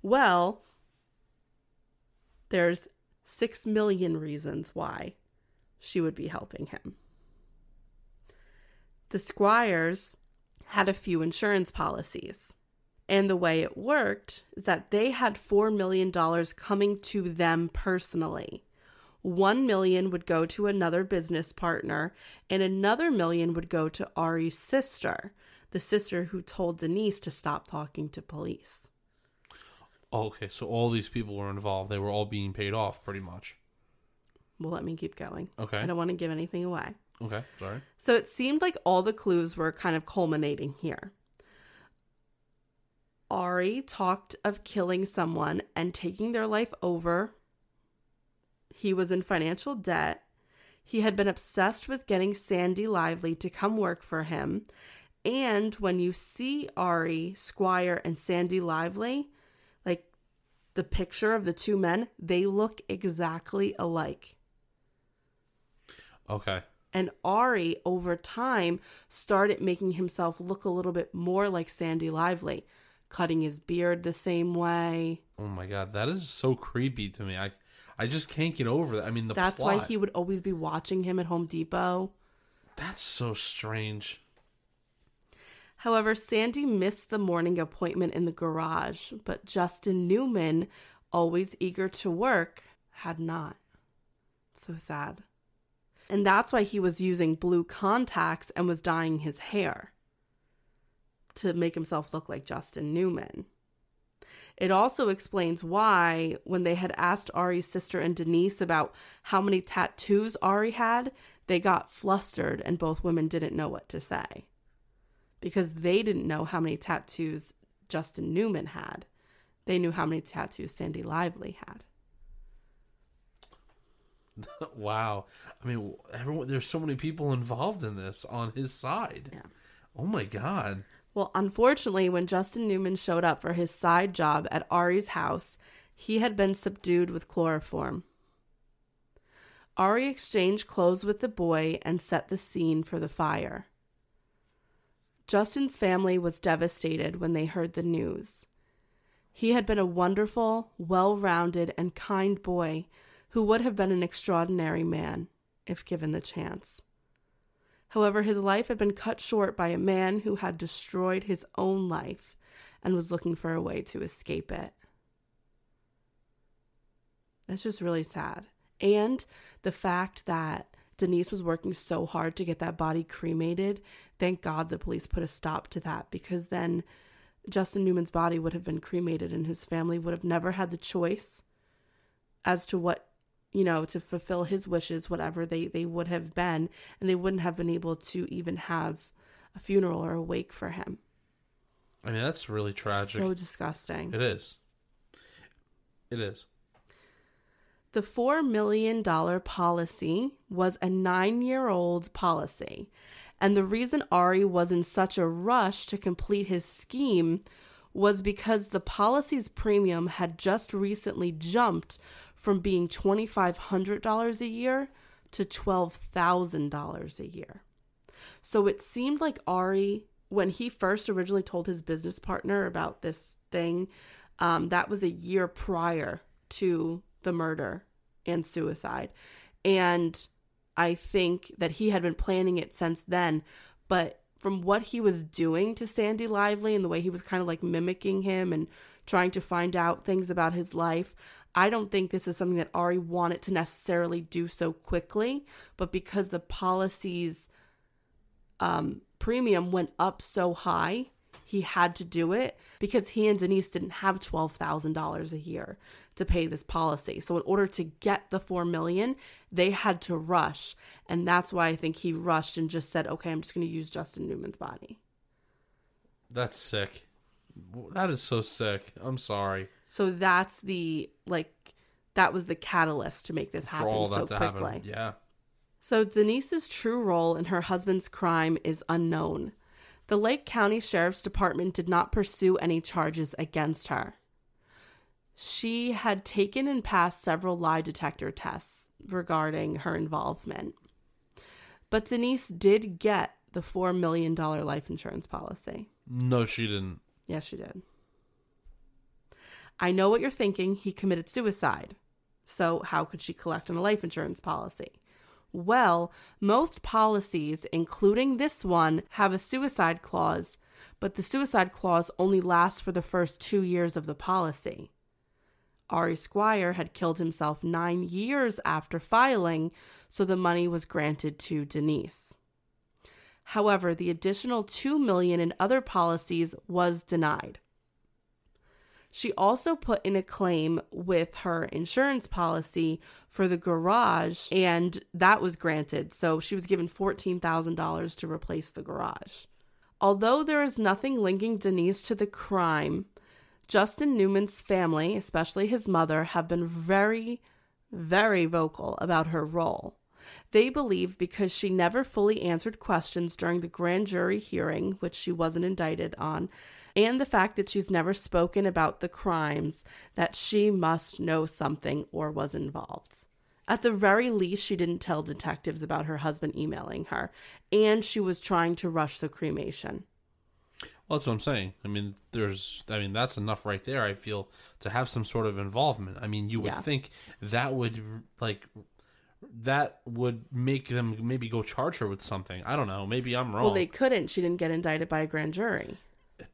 Well, there's six million reasons why she would be helping him. The Squires had a few insurance policies. And the way it worked is that they had $4 million coming to them personally. 1 million would go to another business partner and another million would go to Ari's sister, the sister who told Denise to stop talking to police. Oh, okay, so all these people were involved. They were all being paid off, pretty much. Well, let me keep going. Okay. I don't want to give anything away. Okay, sorry. So it seemed like all the clues were kind of culminating here. Ari talked of killing someone and taking their life over. He was in financial debt. He had been obsessed with getting Sandy Lively to come work for him. And when you see Ari, Squire, and Sandy Lively, like the picture of the two men, they look exactly alike. Okay. And Ari, over time, started making himself look a little bit more like Sandy Lively, cutting his beard the same way. Oh my god, that is so creepy to me. I I just can't get over that. I mean, the That's plot. why he would always be watching him at Home Depot. That's so strange. However, Sandy missed the morning appointment in the garage, but Justin Newman, always eager to work, had not. So sad. And that's why he was using blue contacts and was dyeing his hair to make himself look like Justin Newman. It also explains why, when they had asked Ari's sister and Denise about how many tattoos Ari had, they got flustered and both women didn't know what to say because they didn't know how many tattoos Justin Newman had. They knew how many tattoos Sandy Lively had. wow. I mean, everyone. There's so many people involved in this on his side. Yeah. Oh my god. Well, unfortunately, when Justin Newman showed up for his side job at Ari's house, he had been subdued with chloroform. Ari exchanged clothes with the boy and set the scene for the fire. Justin's family was devastated when they heard the news. He had been a wonderful, well rounded, and kind boy who would have been an extraordinary man if given the chance. However, his life had been cut short by a man who had destroyed his own life and was looking for a way to escape it. That's just really sad. And the fact that Denise was working so hard to get that body cremated, thank God the police put a stop to that because then Justin Newman's body would have been cremated and his family would have never had the choice as to what, you know, to fulfill his wishes, whatever they, they would have been, and they wouldn't have been able to even have a funeral or a wake for him. I mean, that's really tragic. So disgusting. it is. It is. The $4 million policy was a nine year old policy. And the reason Ari was in such a rush to complete his scheme was because the policy's premium had just recently jumped from being $2,500 a year to $12,000 a year. So it seemed like Ari, when he first originally told his business partner about this thing, um, that was a year prior to the murder and suicide. And I think that he had been planning it since then. But from what he was doing to Sandy Lively and the way he was kind of like mimicking him and trying to find out things about his life, I don't think this is something that Ari wanted to necessarily do so quickly. But because the policy's um, premium went up so high, he had to do it because he and Denise didn't have $12,000 a year to pay this policy. So in order to get the 4 million, they had to rush, and that's why I think he rushed and just said, "Okay, I'm just going to use Justin Newman's body." That's sick. That is so sick. I'm sorry So that's the like that was the catalyst to make this happen so quickly. happen. Yeah. So Denise's true role in her husband's crime is unknown. The Lake County Sheriff's Department did not pursue any charges against her. She had taken and passed several lie detector tests regarding her involvement. But Denise did get the $4 million life insurance policy. No, she didn't. Yes, she did. I know what you're thinking. He committed suicide. So, how could she collect on a life insurance policy? Well, most policies, including this one, have a suicide clause, but the suicide clause only lasts for the first two years of the policy. Ari Squire had killed himself nine years after filing, so the money was granted to Denise. However, the additional two million in other policies was denied. She also put in a claim with her insurance policy for the garage, and that was granted. So she was given $14,000 to replace the garage. Although there is nothing linking Denise to the crime, Justin Newman's family, especially his mother, have been very, very vocal about her role. They believe because she never fully answered questions during the grand jury hearing, which she wasn't indicted on, and the fact that she's never spoken about the crimes, that she must know something or was involved. At the very least, she didn't tell detectives about her husband emailing her, and she was trying to rush the cremation. Well, that's what I'm saying. I mean, there's, I mean, that's enough right there. I feel to have some sort of involvement. I mean, you would Yeah. think that would like that would make them maybe go charge her with something. I don't know. Maybe I'm wrong. Well, they couldn't. She didn't get indicted by a grand jury.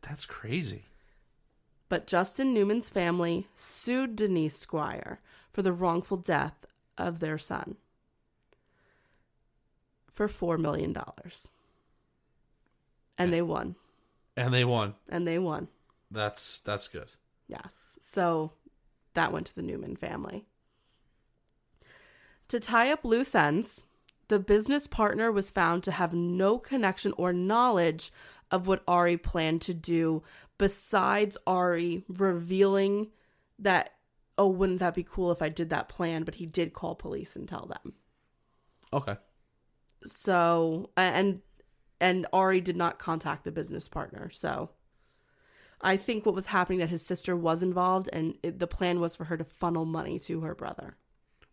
That's crazy. But Justin Newman's family sued Denise Squire for the wrongful death of their son for $4 million. And they won. And they won. And they won. That's that's good. Yes. So that went to the Newman family. To tie up loose ends, the business partner was found to have no connection or knowledge of what Ari planned to do, besides Ari revealing that, oh, wouldn't that be cool if I did that plan? But he did call police and tell them. Okay. So, and and Ari did not contact the business partner. So, I think what was happening that his sister was involved, and it, the plan was for her to funnel money to her brother.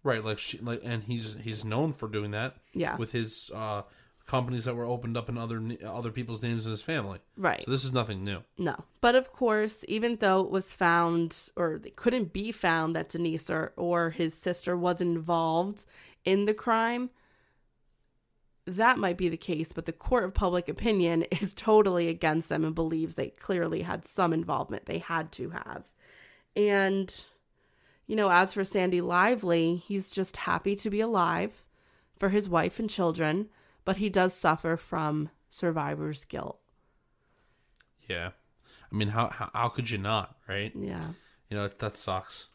Right, like she like and he's he's known for doing that. Yeah. With his uh companies that were opened up in other other people's names in his family. Right. So this is nothing new. No. But of course, even though it was found, or it couldn't be found that Denise or, or his sister was involved in the crime, that might be the case, but the court of public opinion is totally against them and believes they clearly had some involvement. They had to have. And, you know, as for Sandy Lively, he's just happy to be alive for his wife and children, but he does suffer from survivor's guilt. Yeah. I mean, how how, how could you not, right? Yeah. You know that sucks.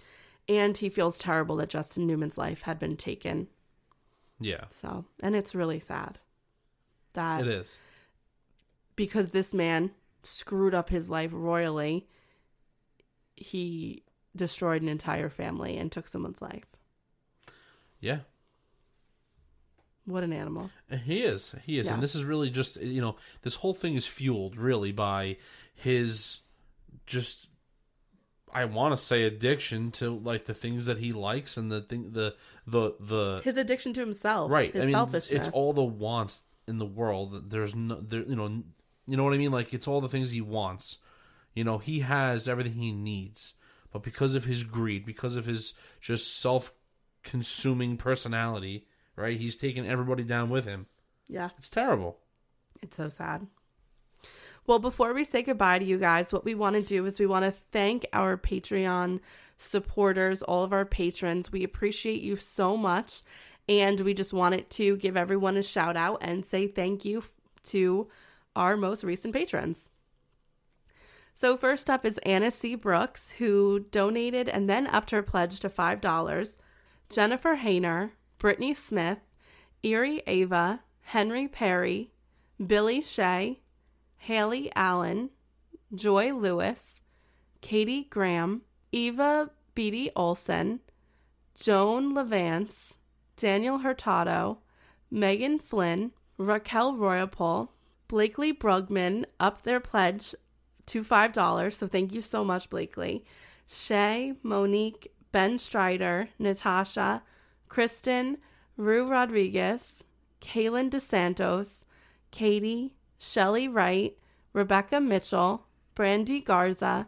And he feels terrible that Justin Newman's life had been taken. Yeah, So, and it's really sad that it is. because this man screwed up his life royally, he destroyed an entire family and took someone's life. Yeah, What an animal. Uh, he is. He is. Yeah. And this is really just, you know, this whole thing is fueled really by his just I want to say addiction to like the things that he likes and the thing the the the His addiction to himself. right. His I mean selfishness. it's all the wants in the world. There's no there you know you know what I mean like it's all the things he wants. You know, he has everything he needs. But because of his greed, because of his just self-consuming personality, right? He's taken everybody down with him. Yeah. It's terrible. It's so sad. Well, before we say goodbye to you guys, what we want to do is we want to thank our Patreon supporters, all of our patrons. We appreciate you so much. And we just wanted to give everyone a shout out and say thank you to our most recent patrons. So, first up is Anna C. Brooks, who donated and then upped her pledge to $5. Jennifer Hayner, Brittany Smith, Erie Ava, Henry Perry, Billy Shea, Haley Allen, Joy Lewis, Katie Graham, Eva Beatty Olson, Joan Levance, Daniel Hurtado, Megan Flynn, Raquel Royapole, Blakely Brugman upped their pledge to $5. So thank you so much, Blakely. Shay, Monique, Ben Strider, Natasha, Kristen, Rue Rodriguez, Kaylin DeSantos, Katie, Shelly Wright, Rebecca Mitchell, Brandy Garza,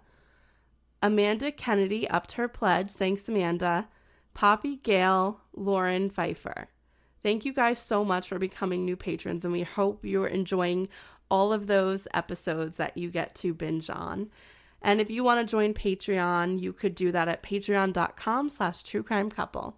Amanda Kennedy upped her pledge. Thanks, Amanda. Poppy Gale, Lauren Pfeiffer. Thank you guys so much for becoming new patrons, and we hope you're enjoying all of those episodes that you get to binge on. And if you want to join Patreon, you could do that at patreon.com slash true crime couple.